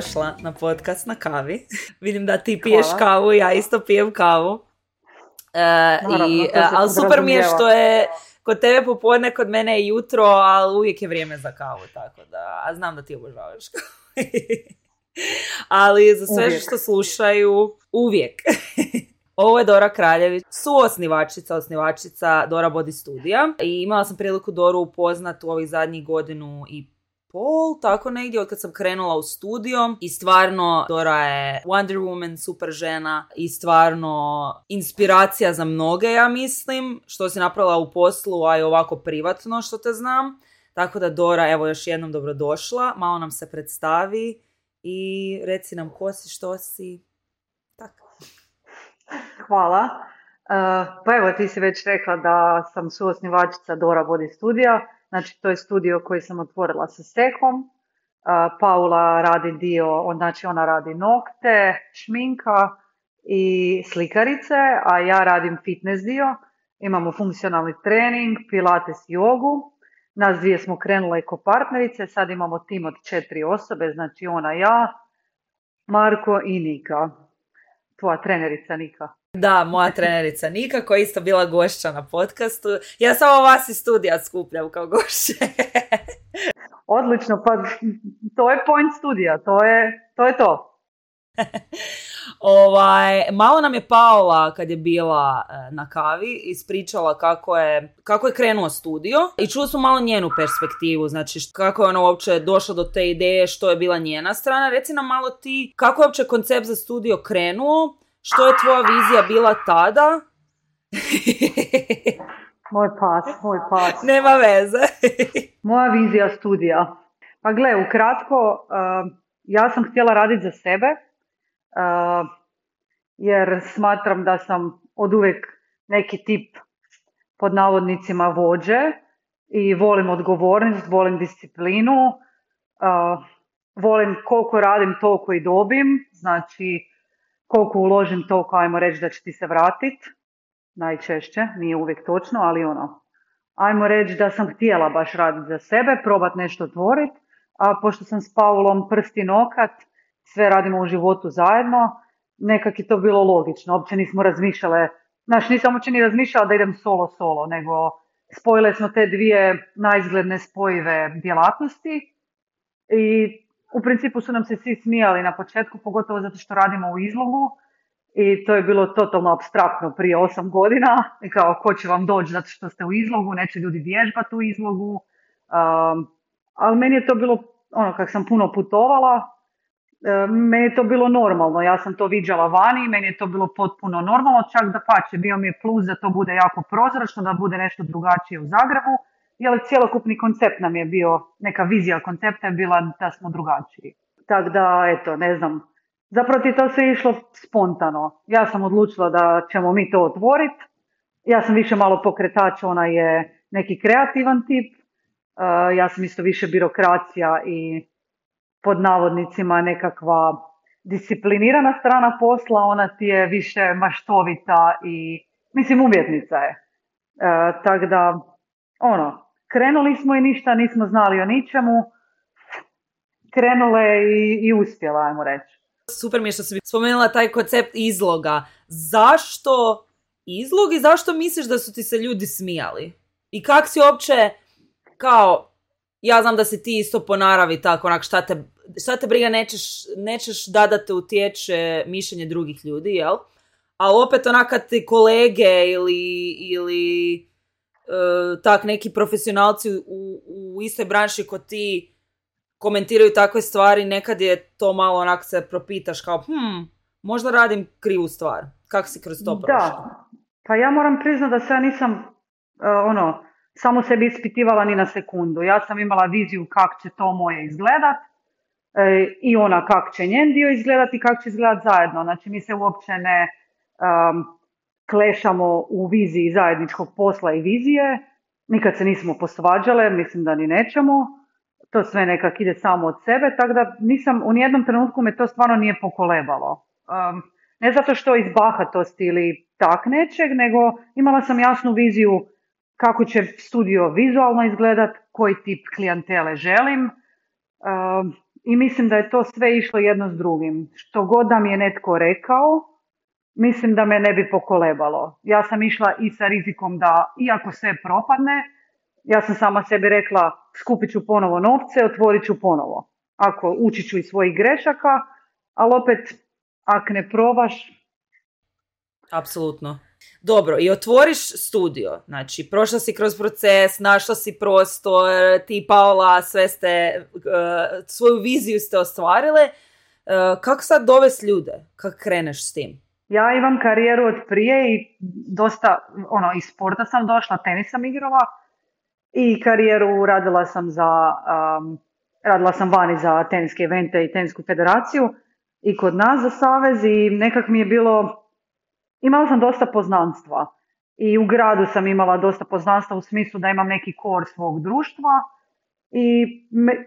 Dobrodošla na podcast na kavi. Vidim da ti piješ kavu, ja isto pijem kavu. E, i, e, ali super mi je što je kod tebe popodne, kod mene je jutro, ali uvijek je vrijeme za kavu, tako da, a znam da ti obožavaš kavu. ali za sve što slušaju, uvijek. Ovo je Dora Kraljević, suosnivačica, osnivačica Dora Body Studija i imala sam priliku Doru upoznat u ovih zadnjih godinu i pol, tako negdje, od kad sam krenula u studio. I stvarno Dora je Wonder Woman, super žena. I stvarno inspiracija za mnoge, ja mislim, što si napravila u poslu, a i ovako privatno što te znam. Tako da Dora, evo još jednom dobrodošla, malo nam se predstavi. I reci nam ko si, što si, tako. Hvala. Uh, pa evo ti si već rekla da sam suosnivačica Dora Body Studija Znači, to je studio koji sam otvorila sa Sekom. Paula radi dio, znači ona radi nokte, šminka i slikarice, a ja radim fitness dio. Imamo funkcionalni trening, pilates i jogu. Nas dvije smo krenule ko partnerice, sad imamo tim od četiri osobe, znači ona, ja, Marko i Nika. Tvoja trenerica Nika. Da, moja trenerica Nika koja je isto bila gošća na podcastu. Ja samo vas iz studija skupljam kao gošće. Odlično, pa to je point studija, to je to. Je to. ovaj, malo nam je Paola kad je bila e, na kavi ispričala kako je, kako je krenuo studio i čuli smo malo njenu perspektivu, znači kako je ona uopće došla do te ideje, što je bila njena strana. Reci nam malo ti kako je uopće koncept za studio krenuo, što je tvoja vizija bila tada? moj pas, moj pas. Nema veze. Moja vizija studija. Pa gle, ukratko, uh, ja sam htjela raditi za sebe, uh, jer smatram da sam od uvijek neki tip pod navodnicima vođe i volim odgovornost, volim disciplinu, uh, volim koliko radim toliko i dobim, znači koliko uložim toliko ajmo reći da će ti se vratiti, najčešće, nije uvijek točno, ali ono, ajmo reći da sam htjela baš raditi za sebe, probat nešto otvoriti, a pošto sam s Paulom prsti nokat, sve radimo u životu zajedno, nekak je to bilo logično, uopće nismo razmišljale, znaš, nisam uopće ni razmišljala da idem solo solo, nego spojile smo te dvije najizgledne spojive djelatnosti i u principu su nam se svi smijali na početku, pogotovo zato što radimo u izlogu i to je bilo totalno abstraktno prije osam godina. I kao ko će vam doći zato što ste u izlogu, neće ljudi vježbati u izlogu, um, ali meni je to bilo, ono, kak sam puno putovala, um, meni je to bilo normalno, ja sam to viđala vani, meni je to bilo potpuno normalno, čak da pače, bio mi je plus da to bude jako prozračno, da bude nešto drugačije u Zagrebu, jer cjelokupni koncept nam je bio, neka vizija koncepta je bila da smo drugačiji. Tako da, eto, ne znam, zapravo ti to sve išlo spontano. Ja sam odlučila da ćemo mi to otvoriti. Ja sam više malo pokretač, ona je neki kreativan tip. Uh, ja sam isto više birokracija i pod navodnicima nekakva disciplinirana strana posla, ona ti je više maštovita i, mislim, umjetnica je. Uh, tako da, ono, krenuli smo i ništa nismo znali o ničemu, krenule i, i uspjela, ajmo reći. Super mi je što si spomenula taj koncept izloga. Zašto izlog i zašto misliš da su ti se ljudi smijali? I kak si uopće, kao, ja znam da si ti isto po naravi tako, onak, šta te, šta te briga, nećeš, nećeš da da te utječe mišljenje drugih ljudi, jel? Ali opet onak kad ti kolege ili, ili tak neki profesionalci u, u istoj branši kod ti komentiraju takve stvari, nekad je to malo onak se propitaš kao, hm, možda radim krivu stvar. Kako si kroz to prošla? Da, pa ja moram priznati da se ja nisam, uh, ono, samo sebi ispitivala ni na sekundu. Ja sam imala viziju kako će to moje izgledat e, i ona kako će njen dio izgledati i kako će izgledat zajedno. Znači mi se uopće ne, um, klešamo u viziji zajedničkog posla i vizije, nikad se nismo posvađale, mislim da ni nećemo, to sve nekak ide samo od sebe, tako da nisam, u nijednom trenutku me to stvarno nije pokolebalo. Um, ne zato što iz bahatosti ili tak nečeg, nego imala sam jasnu viziju kako će studio vizualno izgledat, koji tip klijentele želim um, i mislim da je to sve išlo jedno s drugim. Što god da mi je netko rekao, mislim da me ne bi pokolebalo. Ja sam išla i sa rizikom da, iako sve propadne, ja sam sama sebi rekla skupit ću ponovo novce, otvorit ću ponovo. Ako učit ću iz svojih grešaka, ali opet, ako ne probaš... Apsolutno. Dobro, i otvoriš studio, znači prošla si kroz proces, našla si prostor, ti Paola, sve ste, uh, svoju viziju ste ostvarile. Uh, kako sad dovesti ljude? Kako kreneš s tim? Ja imam karijeru od prije i dosta, ono, iz sporta sam došla, tenis sam igrala i karijeru radila sam za, um, radila sam vani za teniske evente i tenisku federaciju i kod nas za savez i nekak mi je bilo imala sam dosta poznanstva i u gradu sam imala dosta poznanstva u smislu da imam neki kor svog društva i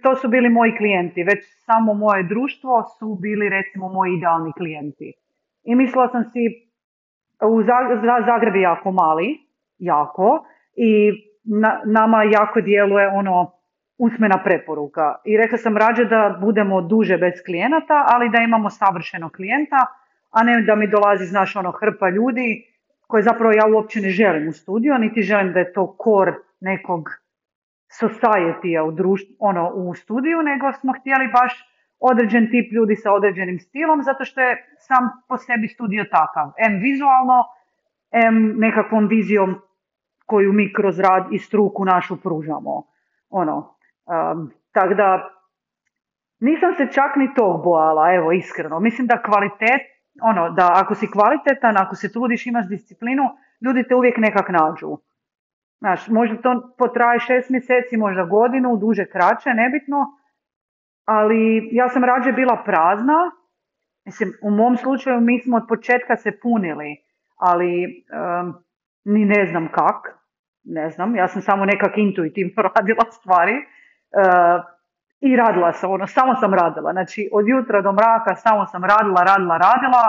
to su bili moji klijenti. Već samo moje društvo su bili recimo moji idealni klijenti. I mislila sam si, u Zagreb je jako mali, jako, i na, nama jako djeluje ono usmena preporuka. I rekla sam rađe da budemo duže bez klijenata, ali da imamo savršeno klijenta, a ne da mi dolazi, znaš, ono, hrpa ljudi koje zapravo ja uopće ne želim u studiju, niti želim da je to kor nekog society u, društvu, ono, u studiju, nego smo htjeli baš određen tip ljudi sa određenim stilom, zato što je sam po sebi studio takav. M vizualno, M nekakvom vizijom koju mi kroz rad i struku našu pružamo. Ono, um, tako da nisam se čak ni tog bojala, evo iskreno. Mislim da kvalitet ono, da ako si kvalitetan, ako se trudiš, imaš disciplinu, ljudi te uvijek nekak nađu. Znaš, možda to potraje šest mjeseci, možda godinu, duže, kraće, nebitno, ali ja sam rađe bila prazna, mislim, u mom slučaju mi smo od početka se punili, ali ni ne znam kak, ne znam, ja sam samo nekak intuitivno radila stvari, uh, i radila sam, ono, samo sam radila. Znači, od jutra do mraka samo sam radila, radila, radila,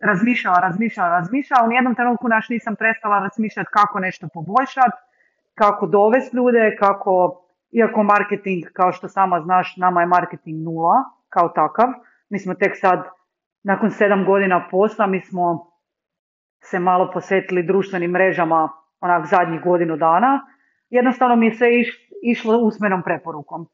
razmišljala, razmišljala, razmišljala. U nijednom trenutku naš nisam prestala razmišljati kako nešto poboljšati, kako dovesti ljude, kako, iako marketing, kao što sama znaš, nama je marketing nula, kao takav. Mi smo tek sad, nakon sedam godina posla, mi smo se malo posvetili društvenim mrežama onak zadnjih godinu dana. Jednostavno mi je sve išlo usmenom preporukom.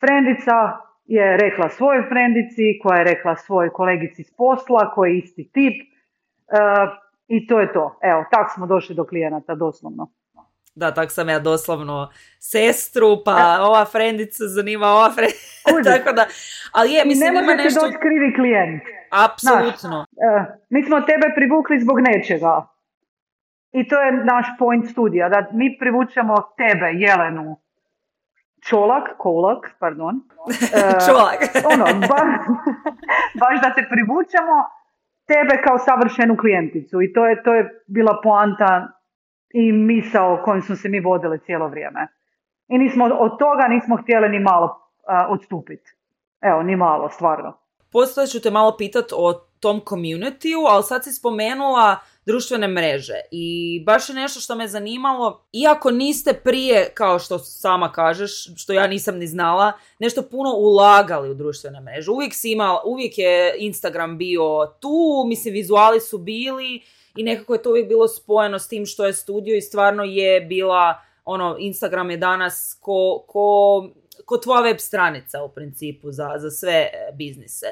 Frendica je rekla svojoj frendici, koja je rekla svojoj kolegici s posla, koji je isti tip. Uh, I to je to. Evo, tak smo došli do klijenata, doslovno. Da, tak sam ja doslovno sestru, pa ova frendica zanima ova frendica. Tako da, ali je, mislim, ne ima nešto... doći krivi klijent. Apsolutno. Uh, mi smo tebe privukli zbog nečega. I to je naš point studija, da mi privučemo tebe, Jelenu, čolak, kolak, pardon. čolak. ono, baš da te privučemo tebe kao savršenu klijenticu i to je, to je bila poanta i misao kojom smo se mi vodili cijelo vrijeme. I nismo, od toga nismo htjeli ni malo uh, odstupiti. Evo, ni malo, stvarno. Poslije ću te malo pitat o tom communityu, ali sad si spomenula društvene mreže i baš je nešto što me zanimalo, iako niste prije, kao što sama kažeš, što ja nisam ni znala, nešto puno ulagali u društvene mreže. Uvijek si imala, uvijek je Instagram bio tu, mislim, vizuali su bili i nekako je to uvijek bilo spojeno s tim što je studio i stvarno je bila, ono, Instagram je danas ko, ko, ko tvoja web stranica u principu za, za sve biznise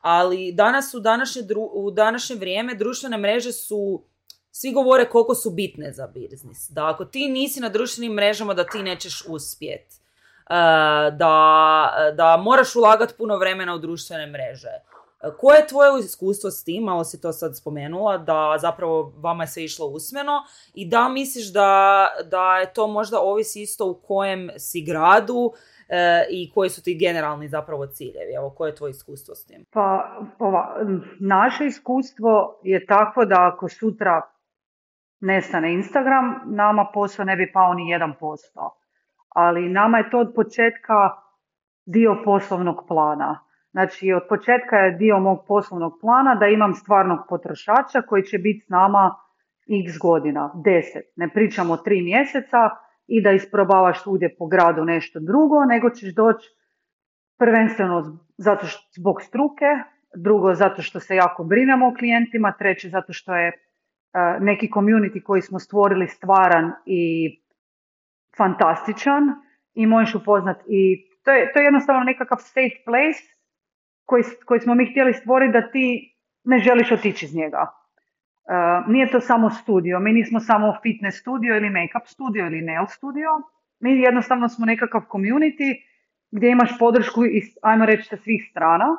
ali danas u današnje, u današnje vrijeme društvene mreže su svi govore koliko su bitne za biznis. Da ako ti nisi na društvenim mrežama da ti nećeš uspjet. Uh, da, da moraš ulagati puno vremena u društvene mreže. Uh, koje je tvoje iskustvo s tim, malo si to sad spomenula, da zapravo vama je sve išlo usmeno i da misliš da, da je to možda ovisi isto u kojem si gradu, E, i koji su ti generalni zapravo ciljevi? Evo, koje je tvoje iskustvo s tim? Pa, ova, naše iskustvo je takvo da ako sutra nestane Instagram, nama posao ne bi pao ni 1%. Ali nama je to od početka dio poslovnog plana. Znači, od početka je dio mog poslovnog plana da imam stvarnog potrošača koji će biti s nama x godina, 10. Ne pričamo tri mjeseca, i da isprobavaš svugdje po gradu nešto drugo, nego ćeš doći Prvenstveno zato što zbog struke, drugo zato što se jako brinemo o klijentima, treće zato što je neki community koji smo stvorili stvaran i fantastičan i možeš upoznat i to je, to je jednostavno nekakav safe place koji, koji smo mi htjeli stvoriti da ti ne želiš otići iz njega. Uh, nije to samo studio, mi nismo samo fitness studio ili make-up studio ili nail studio, mi jednostavno smo nekakav community gdje imaš podršku iz, ajmo reći, sa svih strana.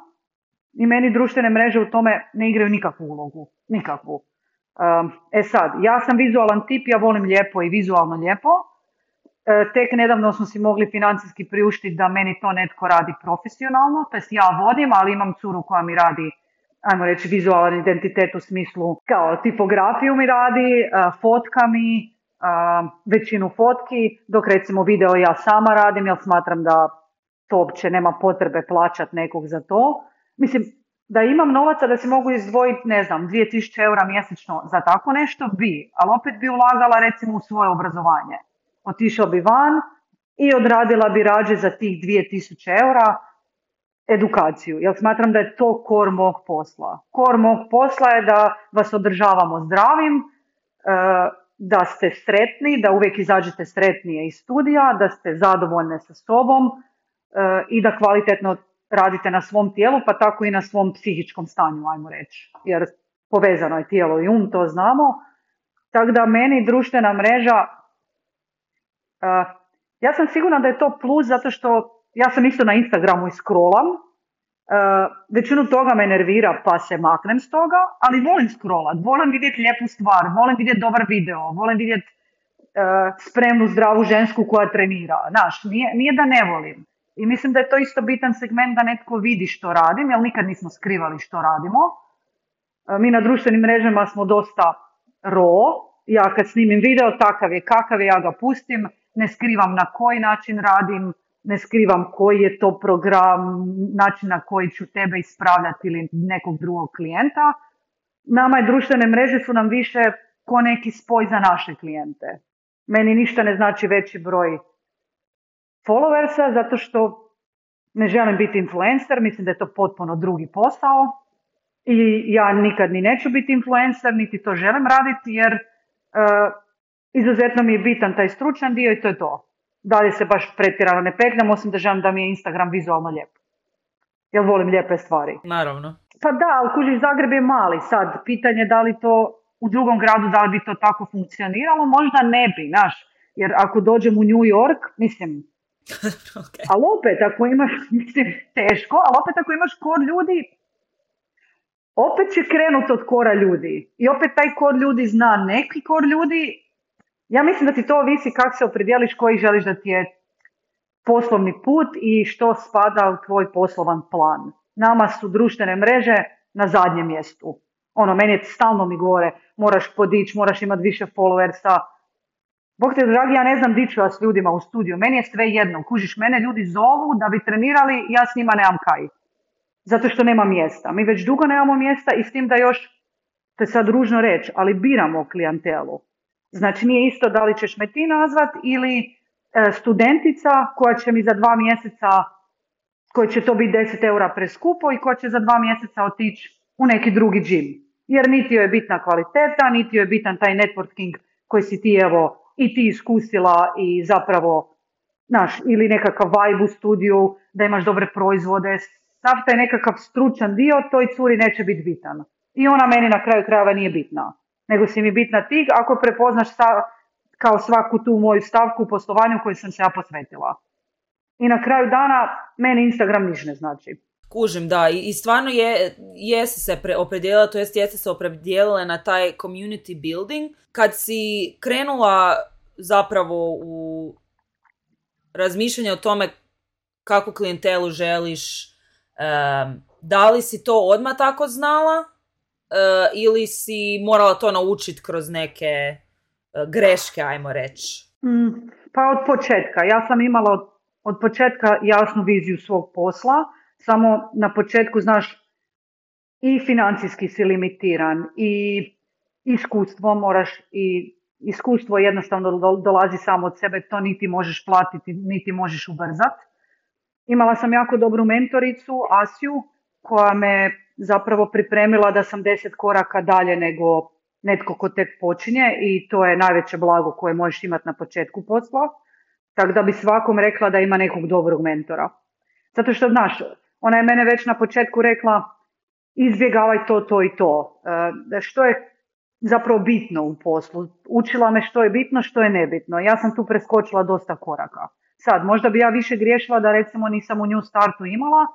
I meni društvene mreže u tome ne igraju nikakvu ulogu, nikakvu. Uh, e sad, ja sam vizualan tip, ja volim lijepo i vizualno lijepo, tek nedavno smo si mogli financijski priuštiti da meni to netko radi profesionalno, to ja vodim, ali imam curu koja mi radi ajmo reći, vizualan identitet u smislu kao tipografiju mi radi, e, fotka mi, e, većinu fotki, dok recimo video ja sama radim, jer smatram da to uopće nema potrebe plaćati nekog za to. Mislim, da imam novaca da si mogu izdvojiti, ne znam, 2000 eura mjesečno za tako nešto, bi, ali opet bi ulagala recimo u svoje obrazovanje otišla bi van i odradila bi rađe za tih 2000 eura edukaciju. Jer smatram da je to kor mog posla. Kor mog posla je da vas održavamo zdravim, e, da ste sretni, da uvijek izađete sretnije iz studija, da ste zadovoljne sa sobom e, i da kvalitetno radite na svom tijelu, pa tako i na svom psihičkom stanju, ajmo reći. Jer povezano je tijelo i um, to znamo. Tako da meni društvena mreža ja sam sigurna da je to plus zato što ja sam isto na Instagramu i scrollam. Uh, većinu toga me nervira pa se maknem s toga, ali volim scrollat, volim vidjeti lijepu stvar, volim vidjeti dobar video, volim vidjeti uh, spremnu, zdravu žensku koja trenira. Znaš, nije, nije da ne volim. I mislim da je to isto bitan segment da netko vidi što radim, jer nikad nismo skrivali što radimo. Mi na društvenim mrežama smo dosta ro. Ja kad snimim video, takav je kakav je, ja ga pustim ne skrivam na koji način radim, ne skrivam koji je to program, način na koji ću tebe ispravljati ili nekog drugog klijenta. Nama je društvene mreže su nam više ko neki spoj za naše klijente. Meni ništa ne znači veći broj followersa zato što ne želim biti influencer, mislim da je to potpuno drugi posao i ja nikad ni neću biti influencer, niti to želim raditi jer uh, izuzetno mi je bitan taj stručan dio i to je to. Dalje se baš pretjerano ne petljam, osim da želim da mi je Instagram vizualno lijep. Jer volim lijepe stvari. Naravno. Pa da, ali kužiš Zagreb je mali sad. Pitanje da li to u drugom gradu, da li bi to tako funkcioniralo, možda ne bi, znaš. Jer ako dođem u New York, mislim, okay. ali opet ako imaš, mislim, teško, ali opet ako imaš kor ljudi, opet će krenut od kora ljudi. I opet taj kor ljudi zna neki kor ljudi ja mislim da ti to ovisi kako se opredjeliš koji želiš da ti je poslovni put i što spada u tvoj poslovan plan. Nama su društvene mreže na zadnjem mjestu. Ono, meni je stalno mi govore, moraš podići, moraš imati više followersa. Bog te dragi, ja ne znam di ću ja s ljudima u studiju. Meni je sve jedno. Kužiš, mene ljudi zovu da bi trenirali, ja s njima nemam kaj. Zato što nema mjesta. Mi već dugo nemamo mjesta i s tim da još, to je sad ružno reći, ali biramo klijentelu. Znači nije isto da li ćeš me ti nazvat ili e, studentica koja će mi za dva mjeseca, koji će to biti 10 eura preskupo i koja će za dva mjeseca otići u neki drugi džim. Jer niti joj je bitna kvaliteta, niti joj je bitan taj networking koji si ti evo i ti iskusila i zapravo, znaš, ili nekakav vibe u studiju, da imaš dobre proizvode, sav taj nekakav stručan dio, toj curi neće biti bitan. I ona meni na kraju krajeva nije bitna nego si mi bitna ti ako prepoznaš kao svaku tu moju stavku u poslovanju koju sam se ja posvetila. I na kraju dana meni Instagram niš ne znači. Kužim, da, i, stvarno je, jesi se pre, opredijelila, to jest jesi se opredijelila na taj community building. Kad si krenula zapravo u razmišljanje o tome kakvu klijentelu želiš, da li si to odmah tako znala ili si morala to naučiti kroz neke eh, greške, ajmo reći? Mm, pa od početka. Ja sam imala od, od početka jasnu viziju svog posla, samo na početku znaš i financijski si limitiran i iskustvo moraš i iskustvo jednostavno dolazi samo od sebe, to niti možeš platiti, niti možeš ubrzati. imala sam jako dobru mentoricu, Asiju, koja me zapravo pripremila da sam deset koraka dalje nego netko ko tek počinje i to je najveće blago koje možeš imati na početku posla. Tako da bi svakom rekla da ima nekog dobrog mentora. Zato što, znaš, ona je mene već na početku rekla izbjegavaj to, to i to. E, što je zapravo bitno u poslu. Učila me što je bitno, što je nebitno. Ja sam tu preskočila dosta koraka. Sad, možda bi ja više griješila da recimo nisam u nju startu imala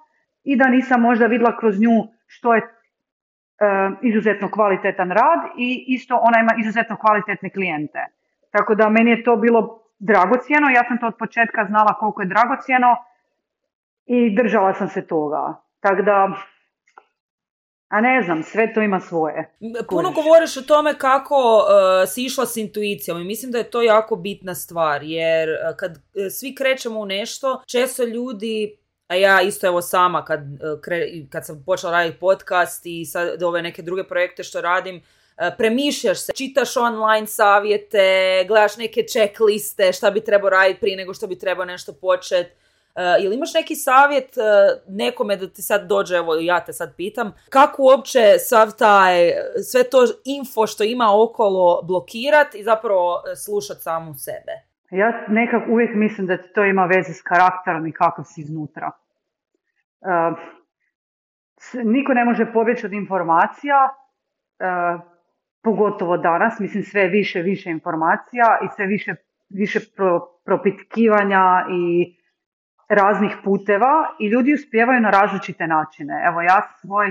i da nisam možda vidjela kroz nju što je e, izuzetno kvalitetan rad i isto ona ima izuzetno kvalitetne klijente. Tako da meni je to bilo dragocjeno, ja sam to od početka znala koliko je dragocjeno i držala sam se toga. Tako da, a ne znam, sve to ima svoje. Puno govoriš o tome kako uh, si išla s intuicijom i mislim da je to jako bitna stvar, jer uh, kad uh, svi krećemo u nešto, često ljudi a ja isto evo sama kad, kad sam počela raditi podcast i sad ove neke druge projekte što radim, premišljaš se, čitaš online savjete, gledaš neke checkliste šta bi trebao raditi prije nego što bi trebao nešto početi Uh, ili imaš neki savjet nekome da ti sad dođe, evo ja te sad pitam, kako uopće sav taj, sve to info što ima okolo blokirat i zapravo slušat samu sebe? Ja nekako uvijek mislim da to ima veze s karakterom i kako si iznutra. Uh, niko ne može pobjeći od informacija, uh, pogotovo danas, mislim sve više više informacija i sve više, više pro, propitkivanja i raznih puteva i ljudi uspijevaju na različite načine. Evo ja svoje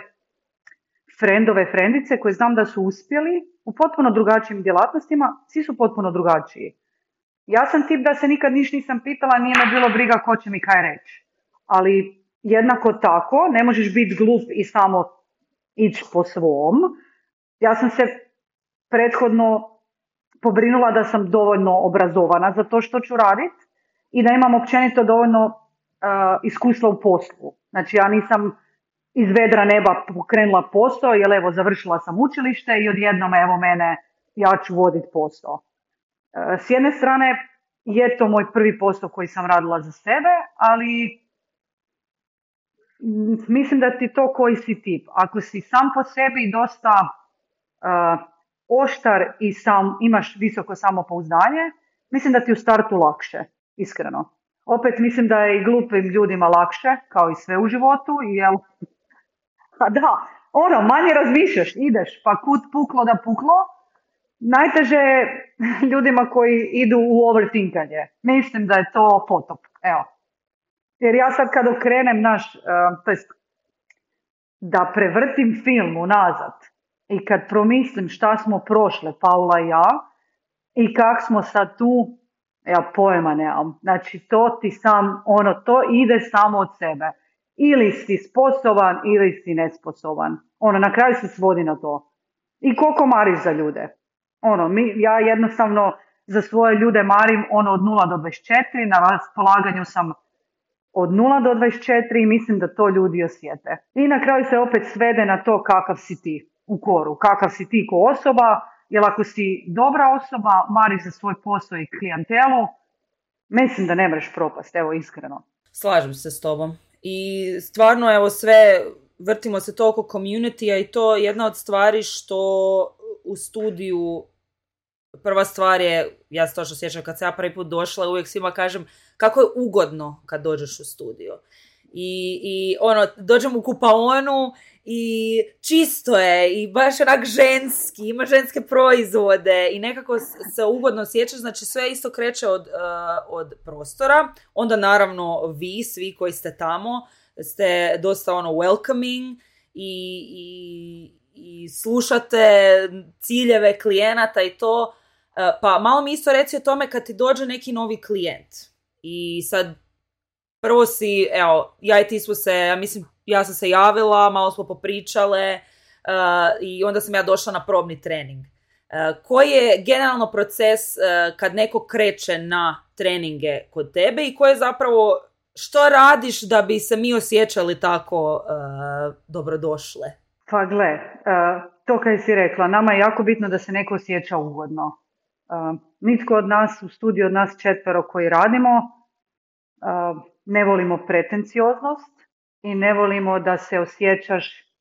frendove, frendice koje znam da su uspjeli u potpuno drugačijim djelatnostima, svi su potpuno drugačiji. Ja sam tip da se nikad niš nisam pitala, nije me bilo briga ko će mi kaj reći. Ali jednako tako, ne možeš biti glup i samo ići po svom. Ja sam se prethodno pobrinula da sam dovoljno obrazovana za to što ću raditi i da imam općenito dovoljno uh, iskustva u poslu. Znači ja nisam iz vedra neba pokrenula posao, jer evo završila sam učilište i odjednom evo mene ja ću voditi posao. Uh, s jedne strane je to moj prvi posao koji sam radila za sebe, ali mislim da ti to koji si tip. Ako si sam po sebi dosta uh, oštar i sam imaš visoko samopouzdanje, mislim da ti u startu lakše, iskreno. Opet mislim da je i glupim ljudima lakše, kao i sve u životu, jel? A da, ono, manje razmišljaš, ideš, pa kut puklo da puklo. Najteže ljudima koji idu u overthinkanje. Mislim da je to potop, evo. Jer ja sad kad okrenem naš, uh, to jest, da prevrtim film unazad i kad promislim šta smo prošle, Paula i ja, i kak smo sad tu, ja pojma nemam. Znači to ti sam, ono, to ide samo od sebe. Ili si sposoban ili si nesposoban. Ono, na kraju se svodi na to. I koliko mariš za ljude. Ono, mi, ja jednostavno za svoje ljude marim ono od 0 do 24, na raspolaganju sam od 0 do 24 i mislim da to ljudi osjete. I na kraju se opet svede na to kakav si ti u koru, kakav si ti ko osoba, jer ako si dobra osoba, mariš za svoj posao i klijentelu, mislim da ne mreš propast, evo iskreno. Slažem se s tobom. I stvarno, evo sve, vrtimo se toliko community i to je jedna od stvari što u studiju prva stvar je, ja se to što sjećam kad sam ja prvi put došla, uvijek svima kažem kako je ugodno kad dođeš u studio. I, i ono, dođem u kupaonu i čisto je i baš onak ženski, ima ženske proizvode i nekako se ugodno osjećaš, znači sve isto kreće od, uh, od prostora, onda naravno vi, svi koji ste tamo, ste dosta ono welcoming i, i, i slušate ciljeve klijenata i to, pa malo mi isto reci o tome kad ti dođe neki novi klijent i sad prvo si, evo, ja i ti smo se, ja mislim, ja sam se javila, malo smo popričale uh, i onda sam ja došla na probni trening. Uh, koji je generalno proces kad neko kreće na treninge kod tebe i koje je zapravo što radiš da bi se mi osjećali tako dobrodošle? Pa gle, to kaj si rekla, nama je jako bitno da se neko osjeća ugodno. Nitko od nas u studiju, od nas četvero koji radimo, ne volimo pretencioznost i ne volimo da se osjećaš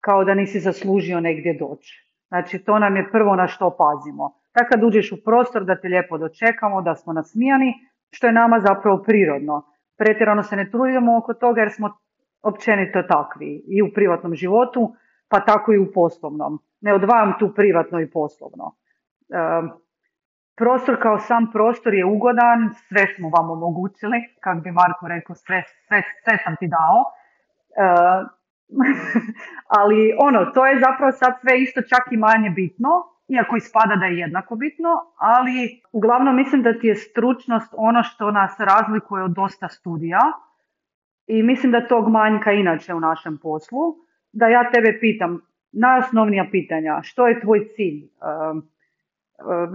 kao da nisi zaslužio negdje doći. Znači, to nam je prvo na što pazimo. Tako kad uđeš u prostor da te lijepo dočekamo, da smo nasmijani, što je nama zapravo prirodno. Pretjerano se ne trudimo oko toga jer smo općenito takvi i u privatnom životu, pa tako i u poslovnom. Ne odvajam tu privatno i poslovno. Prostor kao sam prostor je ugodan, sve smo vam omogućili, kako bi Marko rekao, sve, sve, sve sam ti dao. E, ali ono, to je zapravo sad sve isto čak i manje bitno, iako ispada da je jednako bitno, ali uglavnom mislim da ti je stručnost ono što nas razlikuje od dosta studija i mislim da tog manjka inače u našem poslu, da ja tebe pitam, najosnovnija pitanja, što je tvoj cilj, ehm,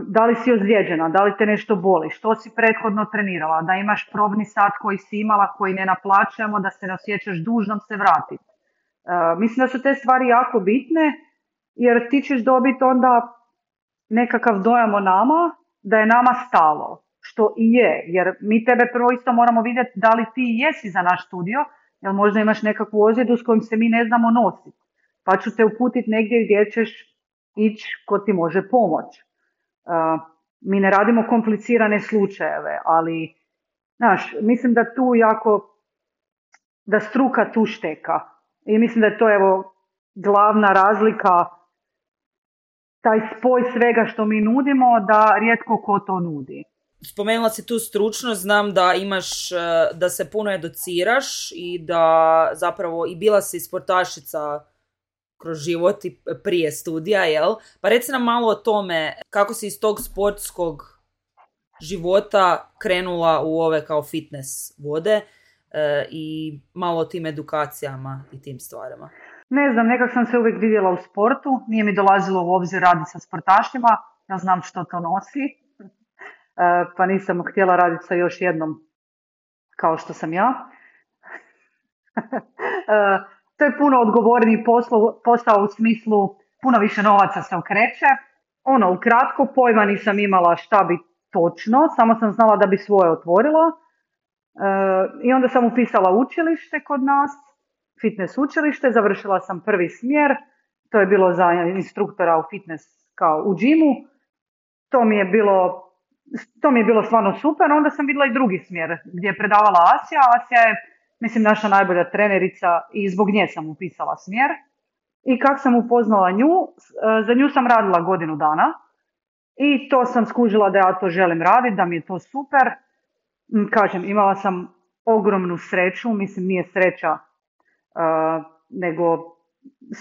da li si ozlijeđena, da li te nešto boli, što si prethodno trenirala, da imaš probni sat koji si imala, koji ne naplaćujemo, da se ne osjećaš dužnom se vratiti. Ehm, mislim da su te stvari jako bitne, jer ti ćeš dobiti onda nekakav dojam o nama, da je nama stalo što i je, jer mi tebe prvo isto moramo vidjeti da li ti jesi za naš studio, jer možda imaš nekakvu ozljedu s kojom se mi ne znamo nositi, pa ću te uputiti negdje gdje ćeš ići ko ti može pomoć. Mi ne radimo komplicirane slučajeve, ali znaš, mislim da tu jako, da struka tu šteka. I mislim da je to evo glavna razlika, taj spoj svega što mi nudimo, da rijetko ko to nudi spomenula si tu stručnost, znam da imaš, e, da se puno educiraš i da zapravo i bila si sportašica kroz život i prije studija, jel? Pa reci nam malo o tome kako si iz tog sportskog života krenula u ove kao fitness vode e, i malo o tim edukacijama i tim stvarima. Ne znam, nekak sam se uvijek vidjela u sportu, nije mi dolazilo u obzir raditi sa sportašima, ja znam što to nosi, E, pa nisam htjela raditi sa još jednom kao što sam ja. To je puno odgovorniji posao u smislu puno više novaca se okreće. Ono, ukratko, pojma nisam imala šta bi točno, samo sam znala da bi svoje otvorila. E, I onda sam upisala učilište kod nas, fitness učilište, završila sam prvi smjer, to je bilo za instruktora u fitness kao u džimu. To mi je bilo to mi je bilo stvarno super, onda sam vidjela i drugi smjer gdje je predavala Asija. Asija je, mislim, naša najbolja trenerica i zbog nje sam upisala smjer. I kako sam upoznala nju, za nju sam radila godinu dana. I to sam skužila da ja to želim raditi, da mi je to super. Mm, kažem, imala sam ogromnu sreću, mislim nije sreća, nego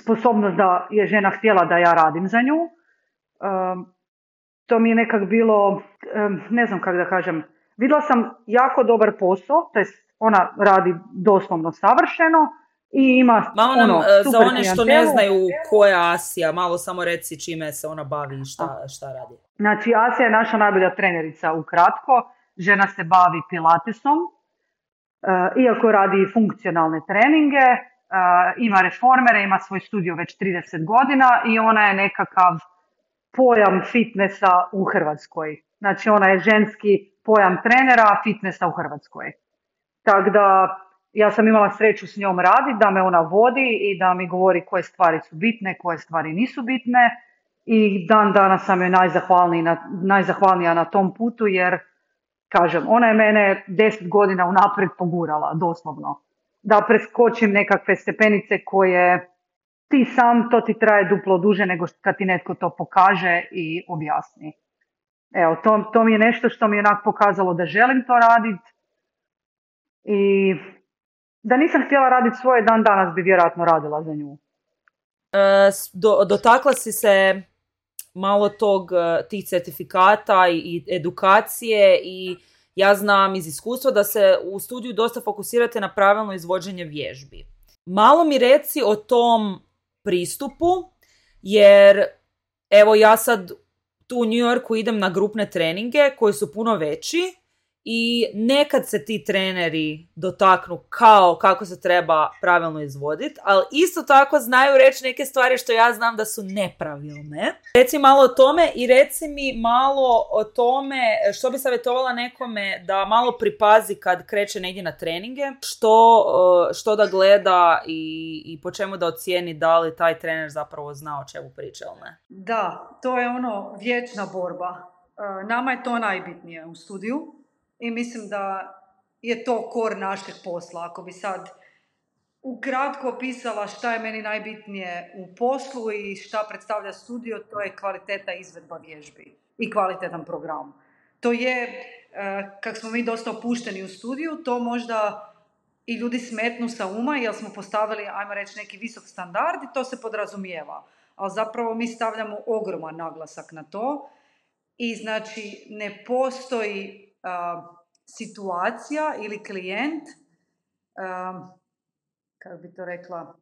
sposobnost da je žena htjela da ja radim za nju. To mi je nekak bilo, ne znam kako da kažem, vidjela sam jako dobar posao, to ona radi doslovno savršeno i ima Malo nam, ono, e, za one što ne znaju ko je Asija, malo samo reci čime se ona bavi i šta, šta radi. Znači Asija je naša najbolja trenerica ukratko, žena se bavi pilatesom, e, iako radi funkcionalne treninge, e, ima reformere, ima svoj studio već 30 godina i ona je nekakav pojam fitnessa u Hrvatskoj. Znači ona je ženski pojam trenera fitnessa u Hrvatskoj. Tako da ja sam imala sreću s njom raditi, da me ona vodi i da mi govori koje stvari su bitne, koje stvari nisu bitne. I dan danas sam joj najzahvalnija na tom putu jer, kažem, ona je mene deset godina unaprijed pogurala, doslovno. Da preskočim nekakve stepenice koje ti sam, to ti traje duplo duže nego kad ti netko to pokaže i objasni. Evo, to, to mi je nešto što mi je onak pokazalo da želim to raditi i da nisam htjela raditi svoje dan danas bi vjerojatno radila za nju. E, do, dotakla si se malo tog, e, tih certifikata i, i edukacije i ja znam iz iskustva da se u studiju dosta fokusirate na pravilno izvođenje vježbi. Malo mi reci o tom pristupu, jer evo ja sad tu u New Yorku idem na grupne treninge koji su puno veći i nekad se ti treneri dotaknu kao kako se treba pravilno izvoditi, ali isto tako znaju reći neke stvari što ja znam da su nepravilne. Reci malo o tome i reci mi malo o tome što bi savjetovala nekome da malo pripazi kad kreće negdje na treninge, što, što da gleda i, i po čemu da ocijeni da li taj trener zapravo zna o čemu priča ili ne. Da, to je ono vječna borba. E, nama je to najbitnije u studiju i mislim da je to kor našeg posla. Ako bi sad ukratko opisala šta je meni najbitnije u poslu i šta predstavlja studio, to je kvaliteta izvedba vježbi i kvalitetan program. To je, eh, kak smo mi dosta opušteni u studiju, to možda i ljudi smetnu sa uma jer smo postavili, ajmo reći, neki visok standard i to se podrazumijeva. Ali zapravo mi stavljamo ogroman naglasak na to i znači ne postoji situacija ili klijent, kako bi to rekla,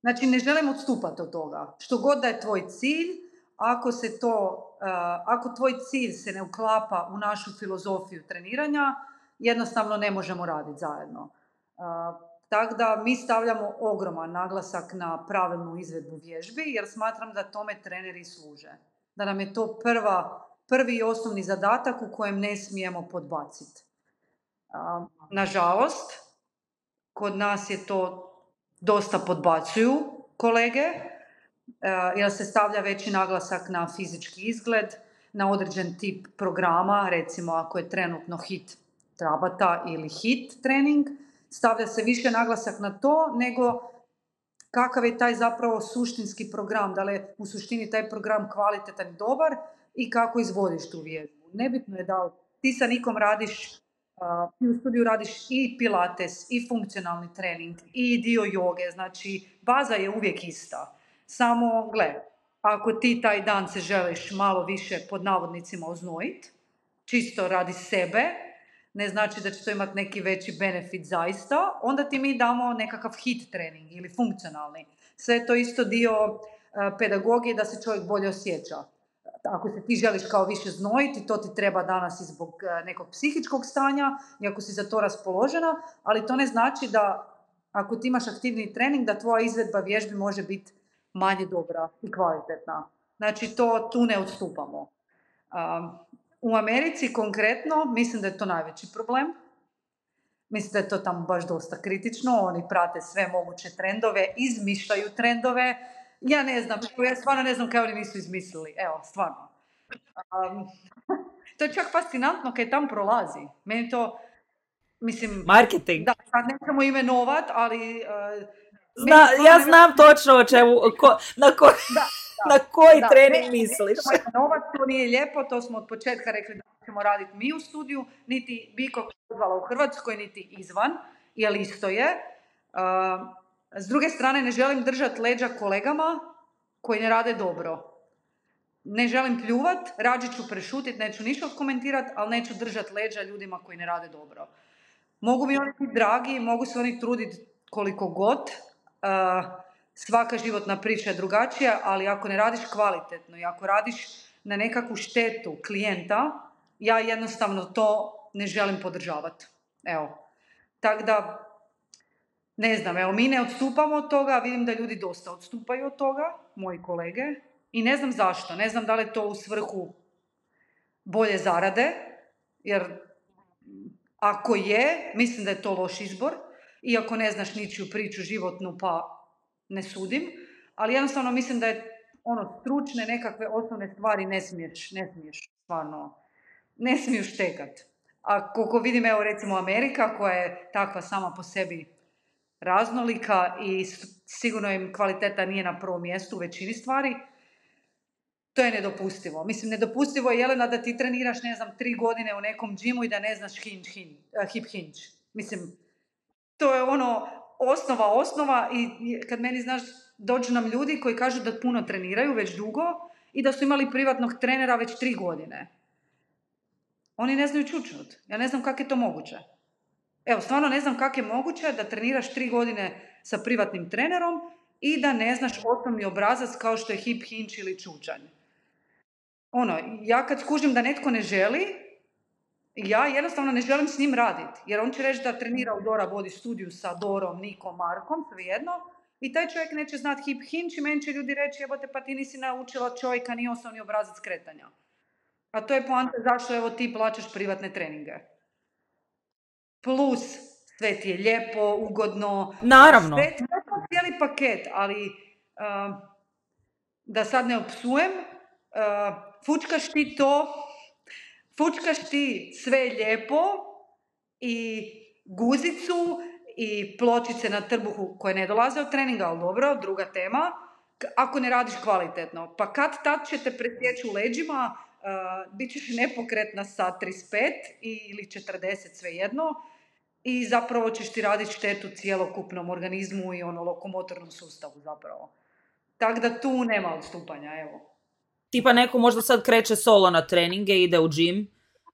znači ne želim odstupati od toga. Što god da je tvoj cilj, ako se to, ako tvoj cilj se ne uklapa u našu filozofiju treniranja, jednostavno ne možemo raditi zajedno. Tako da mi stavljamo ogroman naglasak na pravilnu izvedbu vježbi jer smatram da tome treneri služe. Da nam je to prva prvi i osnovni zadatak u kojem ne smijemo podbaciti. Nažalost, kod nas je to dosta podbacuju kolege, jer se stavlja veći naglasak na fizički izgled, na određen tip programa, recimo ako je trenutno hit trabata ili hit trening, stavlja se više naglasak na to nego kakav je taj zapravo suštinski program, da li je u suštini taj program kvalitetan i dobar i kako izvodiš tu vježbu. Nebitno je da ti sa nikom radiš, ti u studiju radiš i pilates, i funkcionalni trening, i dio joge, znači baza je uvijek ista. Samo, gle, ako ti taj dan se želiš malo više pod navodnicima oznojit, čisto radi sebe, ne znači da će to imati neki veći benefit zaista, onda ti mi damo nekakav hit trening ili funkcionalni. Sve to isto dio pedagogije da se čovjek bolje osjeća ako se ti želiš kao više znojiti, to ti treba danas i zbog e, nekog psihičkog stanja i ako si za to raspoložena, ali to ne znači da ako ti imaš aktivni trening, da tvoja izvedba vježbi može biti manje dobra i kvalitetna. Znači, to tu ne odstupamo. u Americi konkretno, mislim da je to najveći problem. Mislim da je to tamo baš dosta kritično. Oni prate sve moguće trendove, izmišljaju trendove, ja ne znam, ja stvarno ne znam kako oni nisu izmislili. Evo, stvarno. Um, to je čak fascinantno kad tam prolazi. Meni to, mislim... Marketing. Da, sad nećemo imenovat, ali... Uh, Zna, ja znam točno o čemu, ko, na, ko, da, da, na koji da, trening misliš. Imenovat, to nije lijepo, to smo od početka rekli da ćemo raditi mi u studiju, niti Biko pozvala u Hrvatskoj, niti izvan, jer isto je. Uh, s druge strane, ne želim držati leđa kolegama koji ne rade dobro. Ne želim pljuvat, rađe ću prešutit, neću ništa komentirati, ali neću držati leđa ljudima koji ne rade dobro. Mogu mi oni biti dragi, mogu se oni truditi koliko god. Uh, svaka životna priča je drugačija, ali ako ne radiš kvalitetno i ako radiš na nekakvu štetu klijenta, ja jednostavno to ne želim podržavati. Evo. Tako da ne znam, evo mi ne odstupamo od toga, vidim da ljudi dosta odstupaju od toga, moji kolege, i ne znam zašto, ne znam da li je to u svrhu bolje zarade, jer ako je, mislim da je to loš izbor, iako ne znaš ničiju priču životnu pa ne sudim, ali jednostavno mislim da je ono stručne nekakve osnovne stvari ne smiješ, ne smiješ stvarno, ne smiješ štekat. A koliko vidim, evo recimo Amerika koja je takva sama po sebi raznolika i sigurno im kvaliteta nije na prvom mjestu u većini stvari, to je nedopustivo. Mislim, nedopustivo je, Jelena, da ti treniraš, ne znam, tri godine u nekom džimu i da ne znaš hinge, hinge, uh, hip hinge. Mislim, to je ono osnova osnova i kad meni, znaš, dođu nam ljudi koji kažu da puno treniraju već dugo i da su imali privatnog trenera već tri godine. Oni ne znaju čučnut. Ja ne znam kako je to moguće. Evo, stvarno ne znam kako je moguće da treniraš tri godine sa privatnim trenerom i da ne znaš osnovni obrazac kao što je hip hinge ili čučanj. Ono, ja kad skužim da netko ne želi, ja jednostavno ne želim s njim raditi. Jer on će reći da trenira u Dora vodi studiju sa Dorom, Nikom, Markom, svejedno. I taj čovjek neće znati hip hinč i meni će ljudi reći, evo te pa ti nisi naučila čovjeka ni osnovni obrazac kretanja. A to je poanta zašto evo ti plaćaš privatne treninge. Plus, sve ti je lijepo, ugodno. Naravno. Sve, je cijeli paket, ali da sad ne opsujem, uh, fučkaš ti to, fučkaš ti sve lijepo i guzicu i pločice na trbuhu koje ne dolaze od treninga, ali dobro, druga tema, ako ne radiš kvalitetno. Pa kad tad će te presjeći u leđima, uh, bit ćeš nepokretna sa 35 ili 40 svejedno i zapravo ćeš ti raditi štetu cijelokupnom organizmu i ono lokomotornom sustavu zapravo. Tako da tu nema odstupanja, evo. Tipa neko možda sad kreće solo na treninge, ide u gym.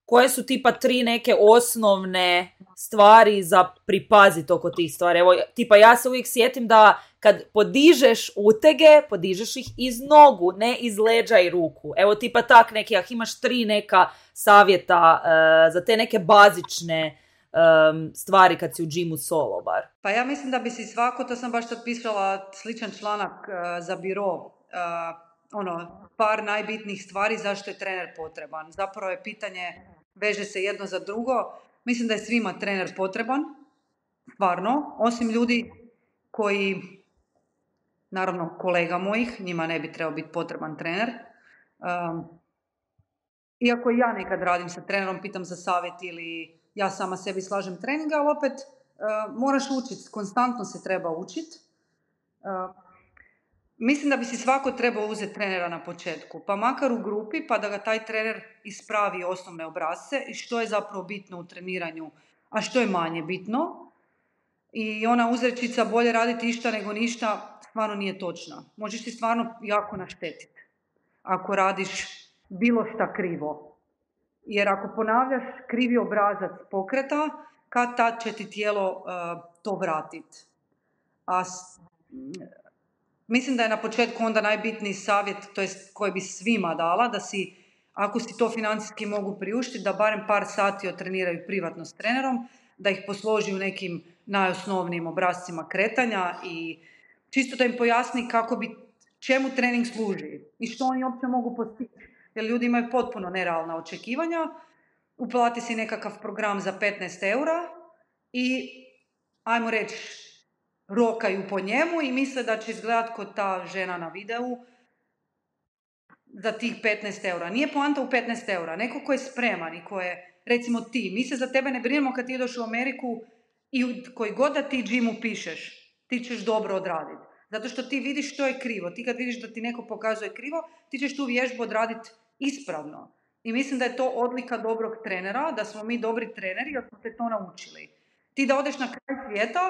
Koje su tipa tri neke osnovne stvari za pripaziti oko tih stvari? Evo, tipa ja se uvijek sjetim da kad podižeš utege, podižeš ih iz nogu, ne iz leđa i ruku. Evo tipa tak neki, ako imaš tri neka savjeta uh, za te neke bazične um, stvari kad si u džimu solo bar? Pa ja mislim da bi si svako, to sam baš sad pisala sličan članak uh, za biro, uh, ono, par najbitnijih stvari zašto je trener potreban. Zapravo je pitanje, veže se jedno za drugo. Mislim da je svima trener potreban, stvarno, osim ljudi koji, naravno kolega mojih, njima ne bi trebao biti potreban trener. Um, iako ja nekad radim sa trenerom, pitam za savjet ili ja sama sebi slažem treninga, ali opet uh, moraš učiti, konstantno se treba učiti. Uh, mislim da bi si svako trebao uzeti trenera na početku, pa makar u grupi, pa da ga taj trener ispravi osnovne obrazce i što je zapravo bitno u treniranju, a što je manje bitno. I ona uzrečica bolje raditi išta nego ništa, stvarno nije točna. Možeš ti stvarno jako naštetiti ako radiš bilo šta krivo. Jer ako ponavljaš krivi obrazac pokreta, kad tad će ti tijelo uh, to vratiti. A mislim da je na početku onda najbitniji savjet, to jest koji bi svima dala, da si, ako si to financijski mogu priuštiti, da barem par sati otreniraju privatno s trenerom, da ih posloži u nekim najosnovnijim obrazcima kretanja i čisto da im pojasni kako bi, čemu trening služi i što oni uopće mogu postići jer ljudi imaju potpuno nerealna očekivanja, uplati si nekakav program za 15 eura i, ajmo reći, rokaju po njemu i misle da će izgledati kod ta žena na videu za tih 15 eura. Nije poanta u 15 eura. Neko ko je spreman i ko je, recimo ti, mi se za tebe ne brinemo kad ti ideš u Ameriku i koji god da ti džimu pišeš, ti ćeš dobro odraditi. Zato što ti vidiš što je krivo. Ti kad vidiš da ti neko pokazuje krivo, ti ćeš tu vježbu odraditi ispravno. I mislim da je to odlika dobrog trenera, da smo mi dobri treneri jer smo te to naučili. Ti da odeš na kraj svijeta,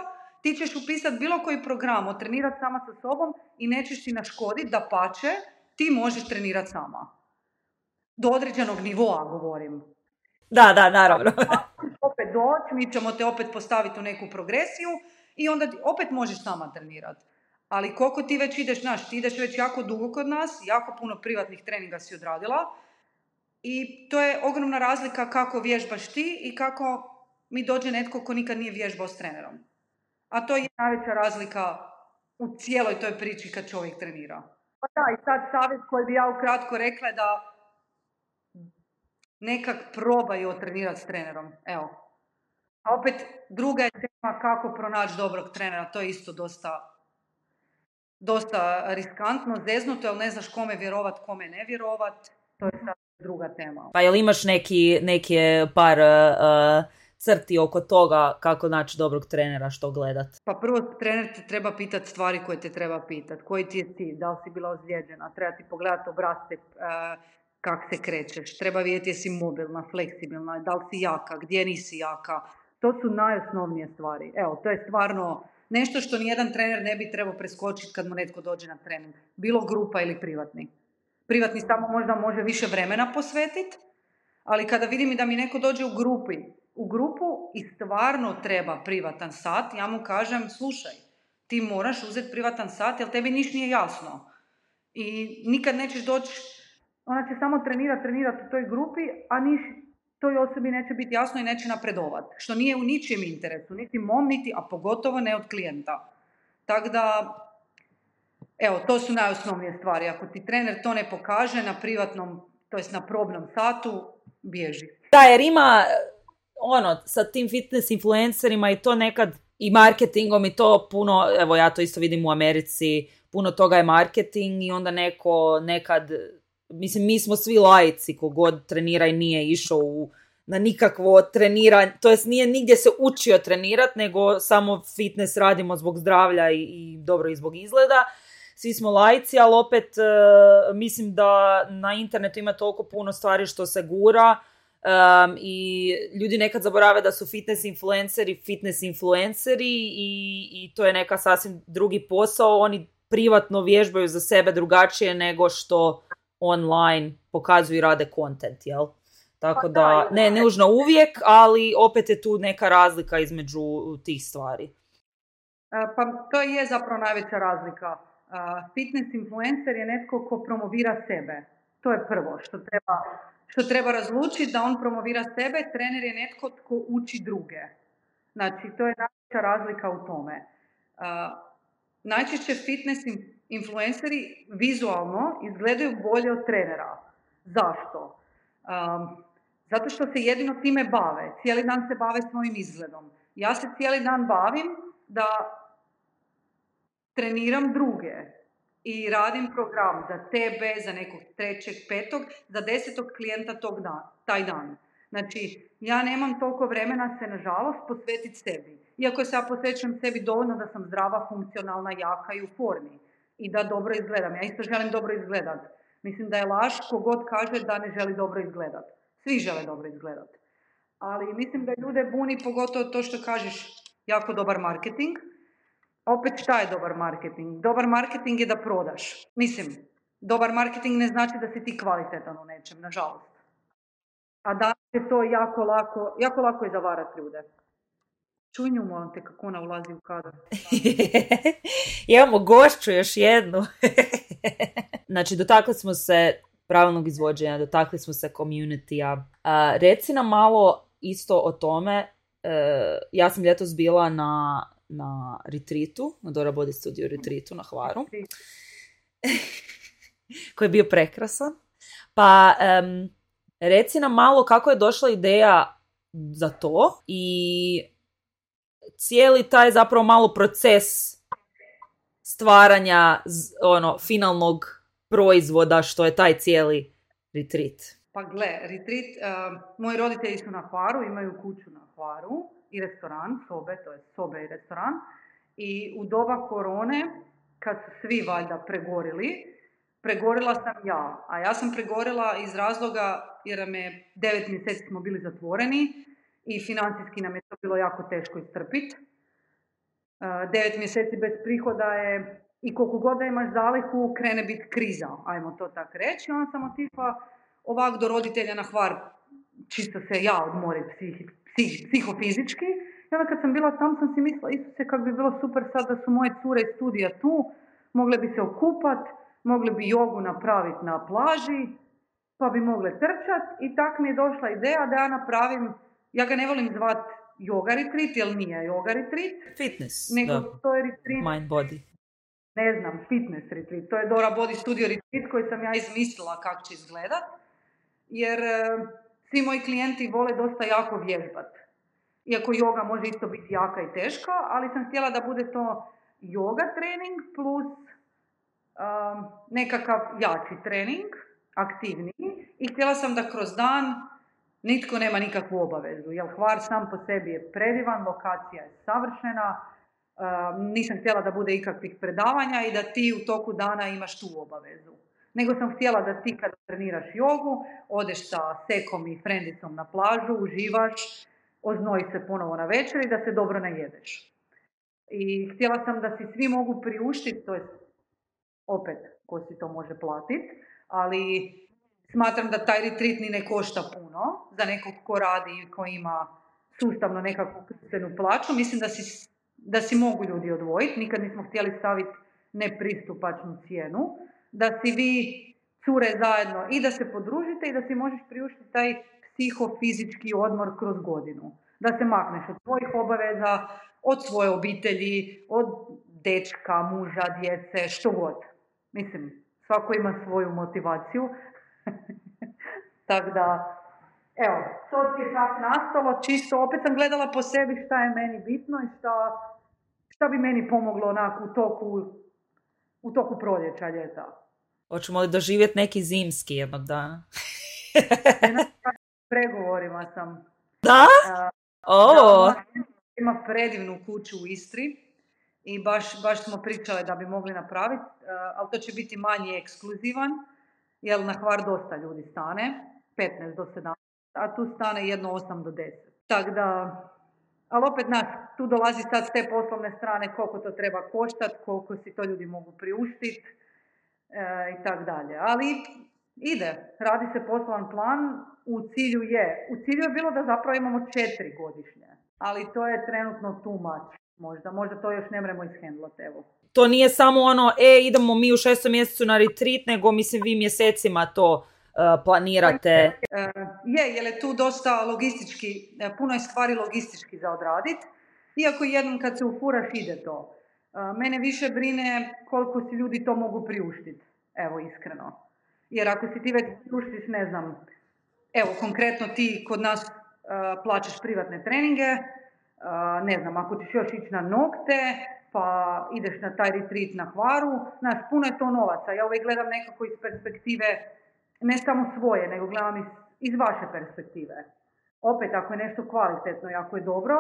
ti ćeš upisati bilo koji program, otrenirati sama sa sobom i nećeš ti naškoditi, da pače, ti možeš trenirati sama. Do određenog nivoa govorim. Da, da, naravno. opet doći, mi ćemo te opet postaviti u neku progresiju i onda opet možeš sama trenirati. Ali koliko ti već ideš, znaš, ti ideš već jako dugo kod nas, jako puno privatnih treninga si odradila i to je ogromna razlika kako vježbaš ti i kako mi dođe netko ko nikad nije vježbao s trenerom. A to je najveća razlika u cijeloj toj priči kad čovjek trenira. Pa da, i sad savjet koji bi ja ukratko rekla da nekak probaju trenirati s trenerom. Evo. A opet druga je tema kako pronaći dobrog trenera, to je isto dosta dosta riskantno, zeznuto, jer ne znaš kome vjerovat, kome ne vjerovat. To je sad druga tema. Pa jel imaš neki, neke par uh, crti oko toga kako naći dobrog trenera, što gledat? Pa prvo trener te treba pitat stvari koje te treba pitat. Koji ti je ti? Da li si bila ozlijeđena? Treba ti pogledati obrazce uh, kak se krećeš. Treba vidjeti jesi mobilna, fleksibilna, da li si jaka, gdje nisi jaka. To su najosnovnije stvari. Evo, to je stvarno nešto što nijedan trener ne bi trebao preskočiti kad mu netko dođe na trening. Bilo grupa ili privatni. Privatni samo možda može više vremena posvetiti, ali kada vidim i da mi neko dođe u grupi, u grupu i stvarno treba privatan sat, ja mu kažem, slušaj, ti moraš uzeti privatan sat jer tebi niš nije jasno. I nikad nećeš doći, ona će samo trenirati, trenirati u toj grupi, a niš toj osobi neće biti jasno i neće napredovati. Što nije u ničijem interesu, niti mom, niti, a pogotovo ne od klijenta. Tako da, evo, to su najosnovnije stvari. Ako ti trener to ne pokaže na privatnom, to jest na probnom satu, bježi. Da, jer ima, ono, sa tim fitness influencerima i to nekad i marketingom i to puno, evo ja to isto vidim u Americi, puno toga je marketing i onda neko nekad, mislim mi smo svi lajci kogod trenira i nije išao u, na nikakvo treniranje, to jest nije nigdje se učio trenirat, nego samo fitness radimo zbog zdravlja i, i dobro i zbog izgleda. Svi smo lajci, ali opet e, mislim da na internetu ima toliko puno stvari što se gura Um, I ljudi nekad zaborave da su fitness influenceri fitness influenceri i, i to je neka sasvim drugi posao. Oni privatno vježbaju za sebe drugačije nego što online pokazuju i rade content, jel? Tako pa da, ne nužno uvijek, ali opet je tu neka razlika između tih stvari. E, pa to je zapravo najveća razlika. E, fitness influencer je netko ko promovira sebe. To je prvo što treba što treba razlučiti da on promovira sebe, trener je netko tko uči druge. Znači, to je najveća razlika u tome. Uh, najčešće fitness influenceri vizualno izgledaju bolje od trenera. Zašto? Um, zato što se jedino time bave. Cijeli dan se bave svojim izgledom. Ja se cijeli dan bavim da treniram druge i radim program za tebe, za nekog trećeg, petog, za desetog klijenta tog dan, taj dan. Znači, ja nemam toliko vremena se, nažalost, posvetiti sebi. Iako se ja posvećujem sebi dovoljno da sam zdrava, funkcionalna, jaka i u formi. I da dobro izgledam. Ja isto želim dobro izgledat. Mislim da je laž kogod kaže da ne želi dobro izgledat. Svi žele dobro izgledat. Ali mislim da ljude buni pogotovo to što kažeš jako dobar marketing opet šta je dobar marketing? Dobar marketing je da prodaš. Mislim, dobar marketing ne znači da si ti kvalitetan u nečem, nažalost. A da je to jako lako, jako lako je zavarati ljude. Čuj nju, molim te, kako ona ulazi u kadar. Imamo gošću još jednu. znači, dotakli smo se pravilnog izvođenja, dotakli smo se community reci nam malo isto o tome. E, ja sam ljetos bila na na retritu, na Dora Body Studio retritu na Hvaru, koji je bio prekrasan. Pa um, reci nam malo kako je došla ideja za to i cijeli taj zapravo malo proces stvaranja ono finalnog proizvoda što je taj cijeli retreat. Pa gle, retreat, uh, moji roditelji su na Hvaru, imaju kuću na Hvaru i restoran, sobe, to je sobe i restoran. I u doba korone, kad su svi valjda pregorili, pregorila sam ja. A ja sam pregorila iz razloga jer je devet mjeseci smo bili zatvoreni i financijski nam je to bilo jako teško istrpiti. Uh, devet mjeseci bez prihoda je i koliko god da imaš zalihu, krene biti kriza, ajmo to tako reći. Onda sam otišla ovak do roditelja na hvar, čisto se ja odmorim psihofizički. I onda kad sam bila tam sam si mislila, Isuse, kako bi bilo super sad da su moje cure iz studija tu, mogle bi se okupat, mogle bi jogu napraviti na plaži, pa bi mogle trčat i tak mi je došla ideja da ja napravim, ja ga ne volim zvat yoga retreat, jer nije yoga retreat. Fitness, nego da. to je retreat. Mind body. Ne znam, fitness retreat. To je Dora Body Studio retreat koji sam ja izmislila kako će izgledat. Jer svi moji klijenti vole dosta jako vježbat. Iako yoga može isto biti jaka i teška, ali sam htjela da bude to yoga trening plus um, nekakav jači trening, aktivniji. I htjela sam da kroz dan nitko nema nikakvu obavezu. Jer Hvar sam po sebi je predivan, lokacija je savršena, um, nisam htjela da bude ikakvih predavanja i da ti u toku dana imaš tu obavezu nego sam htjela da ti kad treniraš jogu, odeš sa sekom i frendicom na plažu, uživaš, oznoji se ponovo na večer i da se dobro najedeš. I htjela sam da si svi mogu priuštiti, to je opet ko si to može platiti, ali smatram da taj retreat ni ne košta puno za nekog ko radi i ko ima sustavno nekakvu pristojnu plaću. Mislim da si, da si mogu ljudi odvojiti, nikad nismo htjeli staviti nepristupačnu cijenu da si vi cure zajedno i da se podružite i da si možeš priuštiti taj psihofizički odmor kroz godinu. Da se makneš od svojih obaveza, od svoje obitelji, od dečka, muža, djece, što god. Mislim, svako ima svoju motivaciju. Tako da, evo, to je tak nastalo, čisto opet sam gledala po sebi šta je meni bitno i šta, šta bi meni pomoglo onako u toku, u toku proljeća ljeta. Hoćemo li doživjeti neki zimski jednog dana? pregovorima sam. Da? Uh, ima predivnu kuću u Istri i baš, baš smo pričali da bi mogli napraviti, ali to će biti manje ekskluzivan, jer na Hvar dosta ljudi stane, 15 do 17, a tu stane jedno 8 do 10. Tako da, ali opet, naš, tu dolazi sad s te poslovne strane koliko to treba koštati, koliko si to ljudi mogu priuštiti e, i tako dalje. Ali ide, radi se poslovan plan, u cilju je, u cilju je bilo da zapravo imamo četiri godišnje, ali to je trenutno too much, možda, možda to još ne mremo ishendlati, evo. To nije samo ono, e, idemo mi u šestom mjesecu na retreat, nego mislim vi mjesecima to uh, planirate. Uh, je, jer je tu dosta logistički, e, puno je stvari logistički za odraditi, iako jednom kad se ufuraš ide to. Mene više brine koliko si ljudi to mogu priuštiti, evo iskreno. Jer ako si ti već priuštiš, ne znam, evo konkretno ti kod nas plaćaš privatne treninge, ne znam, ako ćeš još ići na nokte, pa ideš na taj retreat na hvaru, znaš, puno je to novaca. Ja uvijek gledam nekako iz perspektive, ne samo svoje, nego gledam iz, vaše perspektive. Opet, ako je nešto kvalitetno i ako je dobro,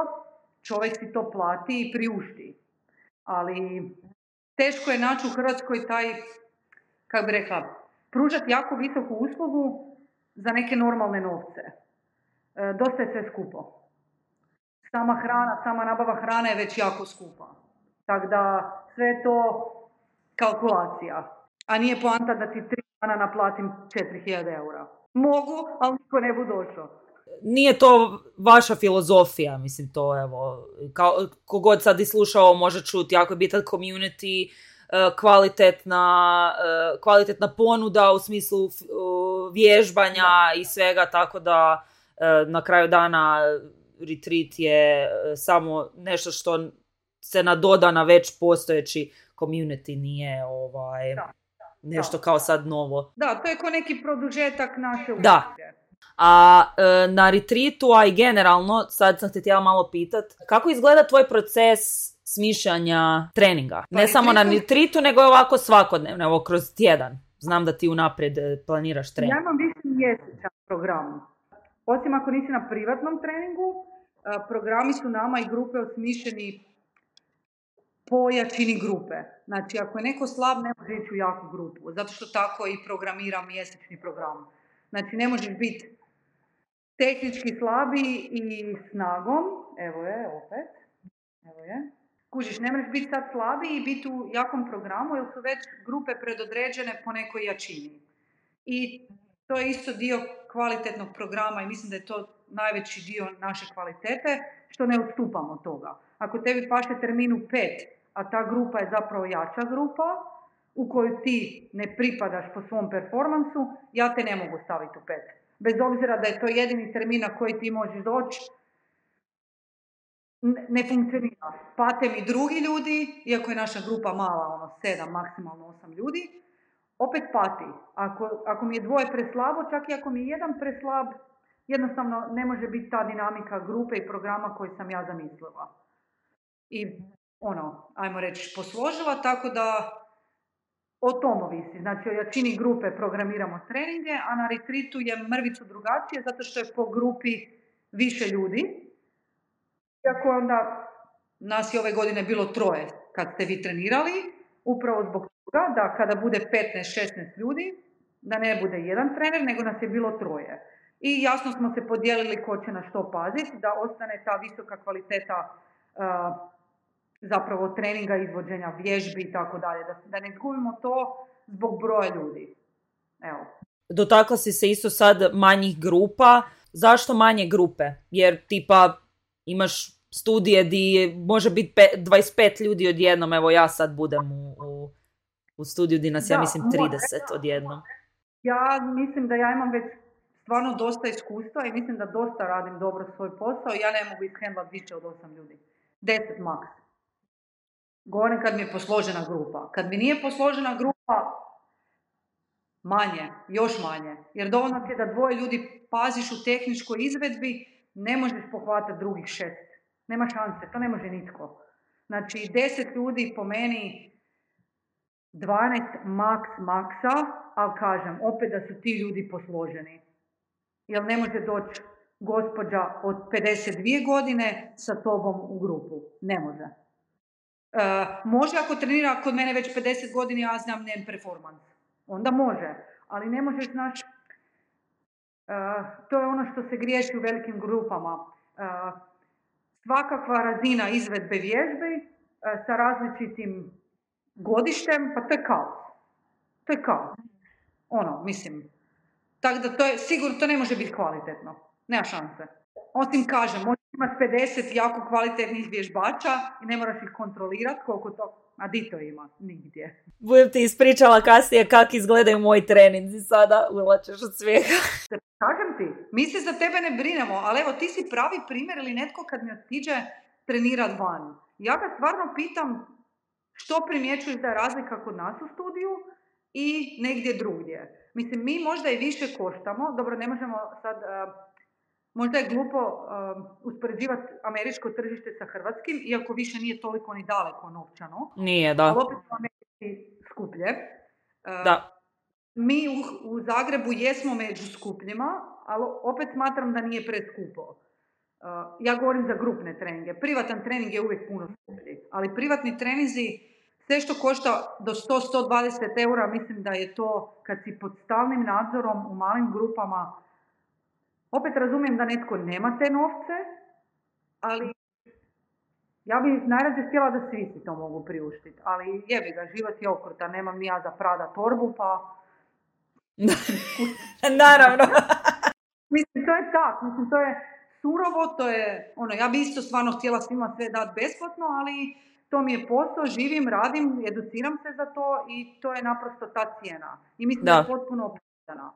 čovjek si to plati i priušti. Ali teško je naći u Hrvatskoj taj, kako bi rekla, pružati jako visoku uslugu za neke normalne novce. E, dosta je sve skupo. Sama hrana, sama nabava hrane je već jako skupa. Tako da sve je to kalkulacija. A nije poanta da ti tri dana naplatim 4000 eura. Mogu, ali niko ne bu došao. Nije to vaša filozofija, mislim to evo, kao, kogod sad i slušao može čuti, jako je bitan community, E, kvalitetna, e, kvalitetna ponuda u smislu e, vježbanja i svega, tako da na kraju dana retreat je samo nešto što se nadoda na već postojeći community, nije ovaj, nešto kao sad novo. Da, to je kao neki produžetak naše Da. A na retreatu, a i generalno, sad sam te htjela malo pitat, kako izgleda tvoj proces smišljanja treninga. Ne pa samo na nitritu, nego ovako svakodnevno, evo kroz tjedan. Znam da ti unaprijed e, planiraš trening. Ja imam više mjesečan program. Osim ako nisi na privatnom treningu, e, programi su nama i grupe osmišljeni po jačini grupe. Znači, ako je neko slab, ne može ići u jaku grupu. Zato što tako i programiram mjesečni program. Znači, ne možeš biti tehnički slabi i snagom. Evo je, opet. Evo je. Kužiš, ne možeš biti sad slabiji i biti u jakom programu jer su već grupe predodređene po nekoj jačini. I to je isto dio kvalitetnog programa i mislim da je to najveći dio naše kvalitete, što ne odstupamo od toga. Ako tebi paše terminu 5, a ta grupa je zapravo jača grupa, u koju ti ne pripadaš po svom performansu, ja te ne mogu staviti u 5. Bez obzira da je to jedini termin na koji ti možeš doći, ne funkcionira. Pate mi drugi ljudi, iako je naša grupa mala, ono, sedam, maksimalno osam ljudi, opet pati. Ako, ako mi je dvoje preslabo, čak i ako mi je jedan preslab, jednostavno ne može biti ta dinamika grupe i programa koji sam ja zamislila. I ono, ajmo reći, posložila, tako da o tom ovisi. Znači, o jačini grupe programiramo treninge, a na retreatu je mrvicu drugačije, zato što je po grupi više ljudi, iako onda nas je ove godine bilo troje kad ste vi trenirali, upravo zbog toga da kada bude 15-16 ljudi, da ne bude jedan trener, nego nas je bilo troje. I jasno smo se podijelili ko će na što paziti, da ostane ta visoka kvaliteta zapravo treninga, izvođenja vježbi i tako dalje. Da ne izgubimo to zbog broja ljudi. Evo. Dotakla si se isto sad manjih grupa. Zašto manje grupe? Jer tipa imaš studije di može biti 25 ljudi odjednom, evo ja sad budem u, u, u studiju di nas, ja mislim, 30 odjednom. Ja mislim da ja imam već stvarno dosta iskustva i mislim da dosta radim dobro svoj posao. Ja ne mogu ishendlati više od osam ljudi. Deset maks. Govorim kad mi je posložena grupa. Kad mi nije posložena grupa, manje, još manje. Jer dovoljno je da dvoje ljudi paziš u tehničkoj izvedbi, ne možeš pohvatati drugih šest. Nema šanse, to ne može nitko. Znači, deset ljudi po meni, 12 maks maksa, ali kažem, opet da su ti ljudi posloženi. Jer ne može doći gospođa od 52 godine sa tobom u grupu. Ne može. E, može ako trenira kod mene već 50 godina, ja znam njen performans. Onda može. Ali ne možeš, znaš, e, to je ono što se griješi u velikim grupama. E, svakakva razina izvedbe vježbe sa različitim godištem, pa to je kaos. To je kaos. Ono, mislim. Tako da to je, sigurno, to ne može biti kvalitetno. Nema šanse. Osim kažem, možeš imati 50 jako kvalitetnih vježbača i ne moraš ih kontrolirati koliko to, a di to ima? Nigdje. Budem ti ispričala kasnije kako izgledaju moji treninzi sada, ulačeš od svijeha. Kažem ti, mi se za tebe ne brinemo, ali evo ti si pravi primjer ili netko kad mi otiđe trenirat van. Ja ga stvarno pitam što primjećuješ da je razlika kod nas u studiju i negdje drugdje. Mislim, mi možda i više koštamo, dobro, ne možemo sad, uh, možda je glupo uh, uspoređivati američko tržište sa hrvatskim, iako više nije toliko ni daleko novčano. Nije, da. Ali opet su Americi skuplje. da. Mi u, u Zagrebu jesmo među skupljima, ali opet smatram da nije preskupo. ja govorim za grupne treninge. Privatan trening je uvijek puno skuplji, ali privatni treninzi sve što košta do 100-120 eura, mislim da je to kad si pod stalnim nadzorom u malim grupama. Opet razumijem da netko nema te novce, ali ja bih najrađe htjela da svi si to mogu priuštiti. Ali jebi ga, život je okruta, nemam ni ja za Prada torbu, pa... Naravno. mislim, to je tak, mislim, to je surovo, to je, ono, ja bi isto stvarno htjela svima sve dati besplatno, ali to mi je posao, živim, radim, educiram se za to i to je naprosto ta cijena. I mislim da, je potpuno opravdana.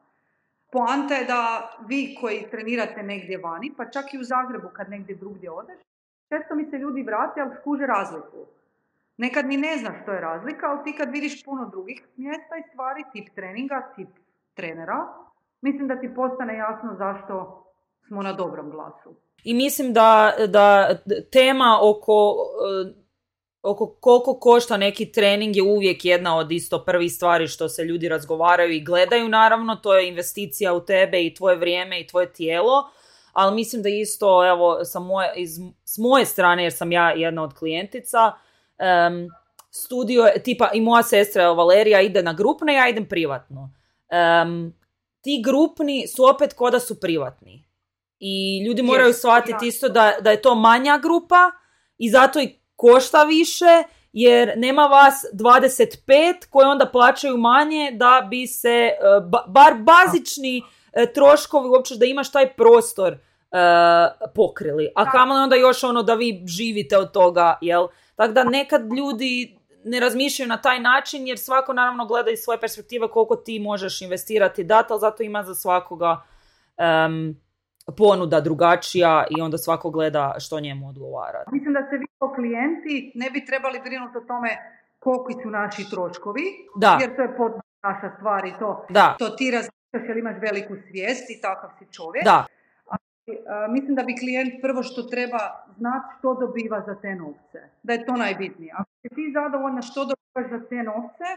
Poanta je da vi koji trenirate negdje vani, pa čak i u Zagrebu kad negdje drugdje odeš, često mi se ljudi vrati, ali skuže razliku. Nekad ni ne znaš što je razlika, ali ti kad vidiš puno drugih mjesta i stvari, tip treninga, tip trenera, mislim da ti postane jasno zašto smo na dobrom glasu. I mislim da, da tema oko oko koliko košta neki trening je uvijek jedna od isto prvih stvari što se ljudi razgovaraju i gledaju naravno, to je investicija u tebe i tvoje vrijeme i tvoje tijelo, ali mislim da isto evo sa moje, iz, s moje strane jer sam ja jedna od klijentica, um, studio, tipa i moja sestra Valerija ide na grupne, ja idem privatno. Um, ti grupni su opet ko da su privatni. I ljudi moraju shvatiti isto da, da je to manja grupa i zato i košta više jer nema vas 25 koji onda plaćaju manje da bi se e, bar bazični e, troškovi uopće da imaš taj prostor e, pokrili. A kamo onda još ono da vi živite od toga, jel? Tako da nekad ljudi ne razmišljaju na taj način jer svako naravno gleda iz svoje perspektive koliko ti možeš investirati data, ali zato ima za svakoga ponuda drugačija i onda svako gleda što njemu odgovara. Mislim da se vi kao klijenti ne bi trebali brinuti o tome koliko su naši troškovi, da. jer to je pod naša stvar i to, da. to ti razmišljaš jer imaš veliku svijest i takav si čovjek. Da. Ali, mislim da bi klijent prvo što treba znati što dobiva za te novce. Da je to najbitnije. Ako si ti zadovoljna što dobivaš za te novce,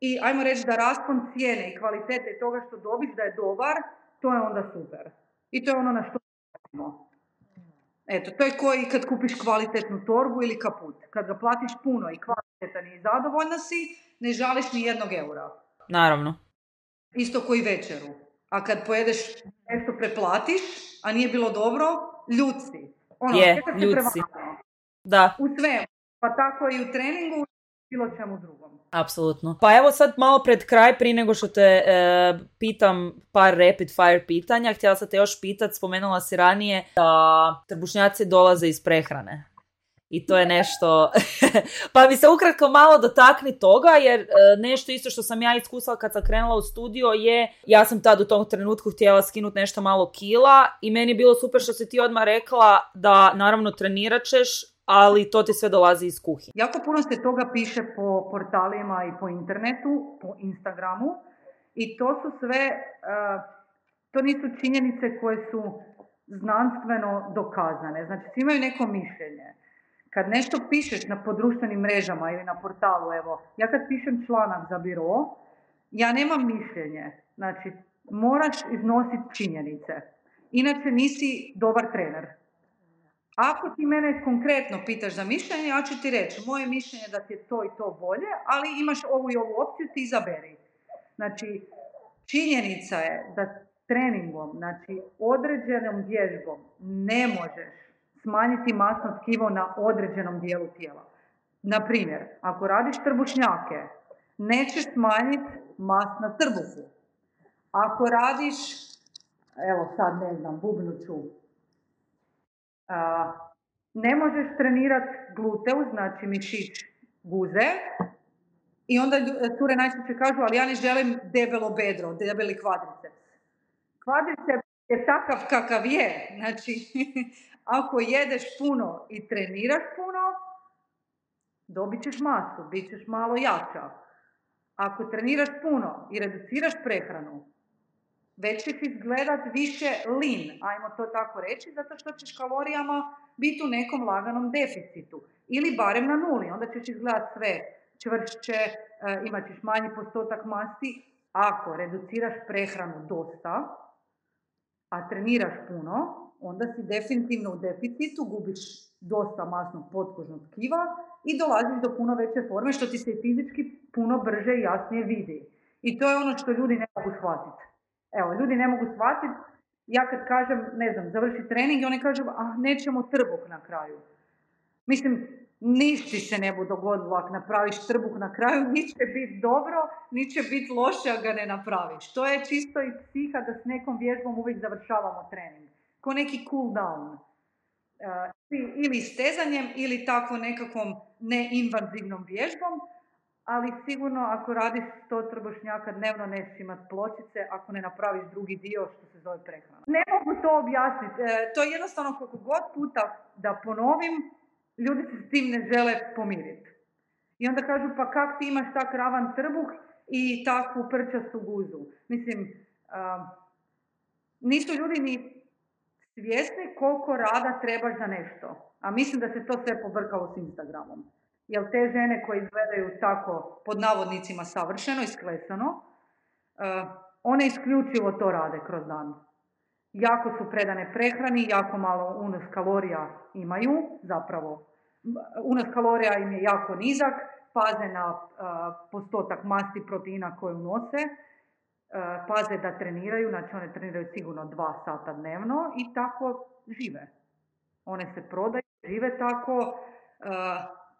i ajmo reći da raspon cijene i kvalitete toga što dobiš da je dobar, to je onda super. I to je ono na što Eto, to je koji kad kupiš kvalitetnu torbu ili kaput. Kad ga platiš puno i kvalitetan i zadovoljna si, ne žališ ni jednog eura. Naravno. Isto koji večeru. A kad pojedeš nešto preplatiš, a nije bilo dobro, ljud si. Ono, je, ljud si. Da. U svemu. Pa tako i u treningu, bilo čemu drugom. Apsolutno. Pa evo sad malo pred kraj, prije nego što te e, pitam par rapid fire pitanja, htjela sam te još pitat, spomenula si ranije da trbušnjaci dolaze iz prehrane. I to je nešto, pa mi se ukratko malo dotakni toga, jer e, nešto isto što sam ja iskusila kad sam krenula u studio je, ja sam tad u tom trenutku htjela skinuti nešto malo kila i meni je bilo super što si ti odmah rekla da naravno trenirat ćeš, ali to ti sve dolazi iz kuhinje. Jako puno se toga piše po portalima i po internetu, po Instagramu i to su sve, e, to nisu činjenice koje su znanstveno dokazane. Znači, svi imaju neko mišljenje. Kad nešto pišeš na podruštvenim mrežama ili na portalu, evo, ja kad pišem članak za biro, ja nemam mišljenje. Znači, moraš iznositi činjenice. Inače nisi dobar trener. Ako ti mene konkretno pitaš za mišljenje, ja ću ti reći, moje mišljenje je da ti je to i to bolje, ali imaš ovu i ovu opciju, ti izaberi. Znači, činjenica je da treningom, znači određenom vježbom ne možeš smanjiti masno tkivo na određenom dijelu tijela. Na primjer, ako radiš trbušnjake, nećeš smanjiti mas na trbuhu. Ako radiš, evo sad ne znam, bubnuću, ne možeš trenirati gluteus, znači mišić guze, i onda cure najčešće kažu, ali ja ne želim debelo bedro, debeli kvadriceps. Kvadriceps je takav kakav je. Znači, ako jedeš puno i treniraš puno, dobit ćeš masu, bit ćeš malo jača. Ako treniraš puno i reduciraš prehranu, već ćeš izgledat više lin, ajmo to tako reći, zato što ćeš kalorijama biti u nekom laganom deficitu. Ili barem na nuli, onda ćeš izgledat sve čvršće, e, imat ćeš manji postotak masti. Ako reduciraš prehranu dosta, a treniraš puno, onda si definitivno u deficitu, gubiš dosta masnog potkožnog tkiva i dolaziš do puno veće forme, što ti se fizički puno brže i jasnije vidi. I to je ono što ljudi ne mogu shvatiti. Evo, ljudi ne mogu shvatiti, ja kad kažem, ne znam, završi trening i oni kažu, ah, nećemo trbuh na kraju. Mislim, ništa se ne bude dogodilo ako napraviš trbuh na kraju, ni će biti dobro, ni će biti loše ako ga ne napraviš. To je čisto i psiha da s nekom vježbom uvijek završavamo trening. Ko neki cool down. Uh, ili stezanjem ili tako nekakvom neinvazivnom vježbom, ali sigurno ako radiš to trbušnjaka dnevno nećeš imati pločice ako ne napraviš drugi dio što se zove prehrana. Ne mogu to objasniti. E, to je jednostavno koliko god puta da ponovim, ljudi se s tim ne žele pomiriti. I onda kažu, pa kak ti imaš tak ravan trbuh i takvu prčastu guzu? Mislim, nisu ljudi ni svjesni koliko rada trebaš za nešto. A mislim da se to sve pobrkalo s Instagramom. Jer te žene koje izgledaju tako, pod navodnicima, savršeno, isklesano, one isključivo to rade kroz dan jako su predane prehrani, jako malo unos kalorija imaju, zapravo unos kalorija im je jako nizak, paze na postotak masti proteina koje unose, paze da treniraju, znači one treniraju sigurno dva sata dnevno i tako žive. One se prodaju, žive tako,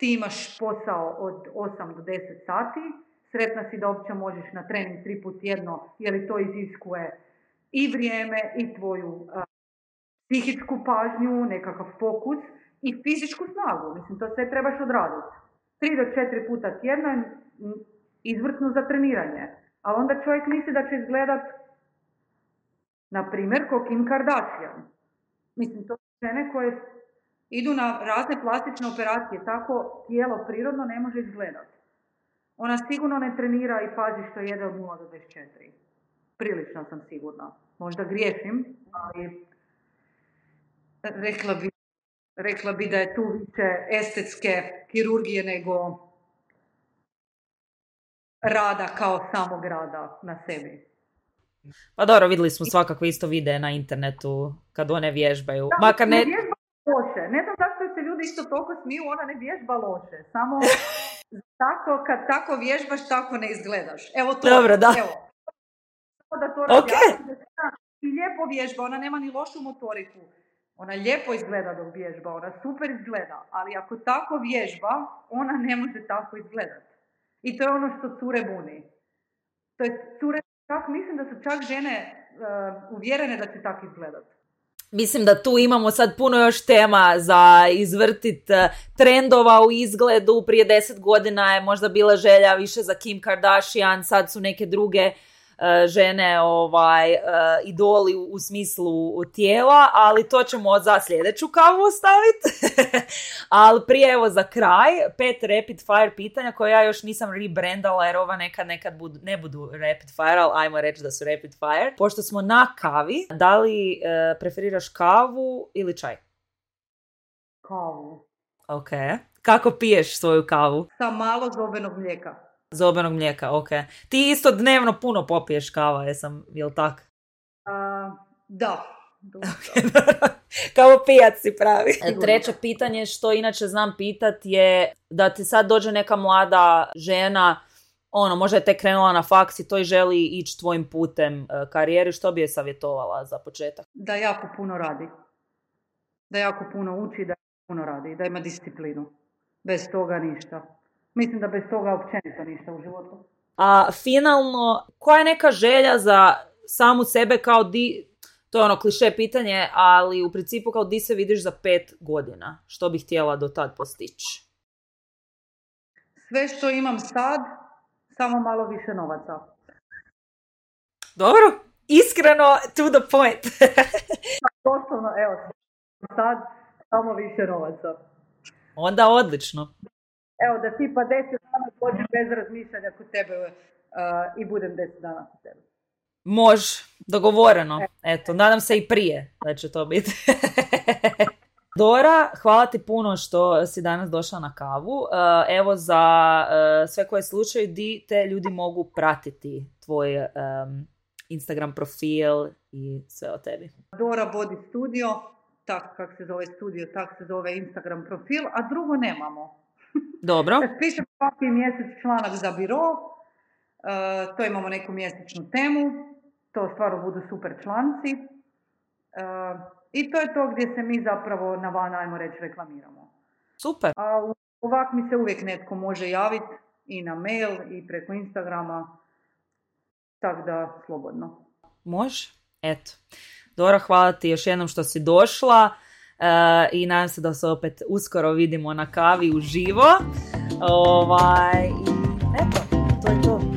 ti imaš posao od 8 do 10 sati, sretna si da uopće možeš na trening tri put jedno, jer to iziskuje i vrijeme i tvoju psihičku pažnju, nekakav fokus i fizičku snagu. Mislim, to sve trebaš odraditi. Tri do četiri puta tjedno je izvrsno za treniranje. Ali onda čovjek misli da će izgledat, na primjer, ko Kim Kardashian. Mislim, to su žene koje idu na razne plastične operacije. Tako tijelo prirodno ne može izgledat. Ona sigurno ne trenira i pazi što jede od 0 do 24. Prilično sam sigurna. Možda griješim, ali rekla bi, rekla bi da je tu više estetske kirurgije nego rada kao samog rada na sebi. Pa dobro, vidjeli smo svakako isto videe na internetu kad one vježbaju. Da, Makar ne... vježba loše. Ne znam zašto se ljudi isto toliko smiju, ona ne vježba loše. Samo tako, kad tako vježbaš, tako ne izgledaš. Evo to. Dobro, da. Evo da to okay. i lijepo vježba, ona nema ni lošu motoriku. Ona lijepo izgleda dok vježba, ona super izgleda, ali ako tako vježba, ona ne može tako izgledati. I to je ono što cure buni. To je cure, čak, mislim da su čak žene uh, uvjerene da će tako izgledati. Mislim da tu imamo sad puno još tema za izvrtit e, trendova u izgledu. Prije deset godina je možda bila želja više za Kim Kardashian, sad su neke druge žene ovaj, e, idoli u, smislu tijela, ali to ćemo za sljedeću kavu ostaviti. ali prije evo za kraj, pet rapid fire pitanja koje ja još nisam rebrandala jer ova nekad nekad budu, ne budu rapid fire, ali ajmo reći da su rapid fire. Pošto smo na kavi, da li e, preferiraš kavu ili čaj? Kavu. Ok. Kako piješ svoju kavu? Sa malo zobenog mlijeka. Zobenog mlijeka, ok. Ti isto dnevno puno popiješ kava, jesam, jel tak? Uh, da. Kao pijac si pravi. E, treće pitanje što inače znam pitat je da ti sad dođe neka mlada žena ono, možda je tek krenula na faks i to i želi ići tvojim putem e, karijeri, što bi je savjetovala za početak? Da jako puno radi. Da jako puno uči, da puno radi, da ima disciplinu. Bez toga ništa. Mislim da bez toga općenito ništa u životu. A finalno, koja je neka želja za samu sebe kao di, to je ono kliše pitanje, ali u principu kao di se vidiš za pet godina? Što bih htjela do tad postići? Sve što imam sad, samo malo više novaca. Dobro, iskreno, to the point. Doslovno, evo, sad samo više novaca. Onda odlično evo da tipa deset dana dođem bez razmišljanja kod tebe uh, i budem deset dana kod tebe. Može, dogovoreno. Eto, nadam se i prije da će to biti. Dora, hvala ti puno što si danas došla na kavu. Uh, evo za sve koje slučaju, di te ljudi mogu pratiti tvoj um, Instagram profil i sve o tebi. Dora Body Studio, tak kak se zove studio, tak se zove Instagram profil, a drugo nemamo. Dobro. Pišem svaki mjesec članak za biro, uh, to imamo neku mjesečnu temu, to stvarno budu super članci. Uh, I to je to gdje se mi zapravo na van, ajmo reći, reklamiramo. Super. A ovak mi se uvijek netko može javiti i na mail i preko Instagrama, tako da slobodno. Može, eto. Dora, hvala ti još jednom što si došla. Uh, i nadam se da se opet uskoro vidimo na kavi uživo. Ovaj, I eto, to je to.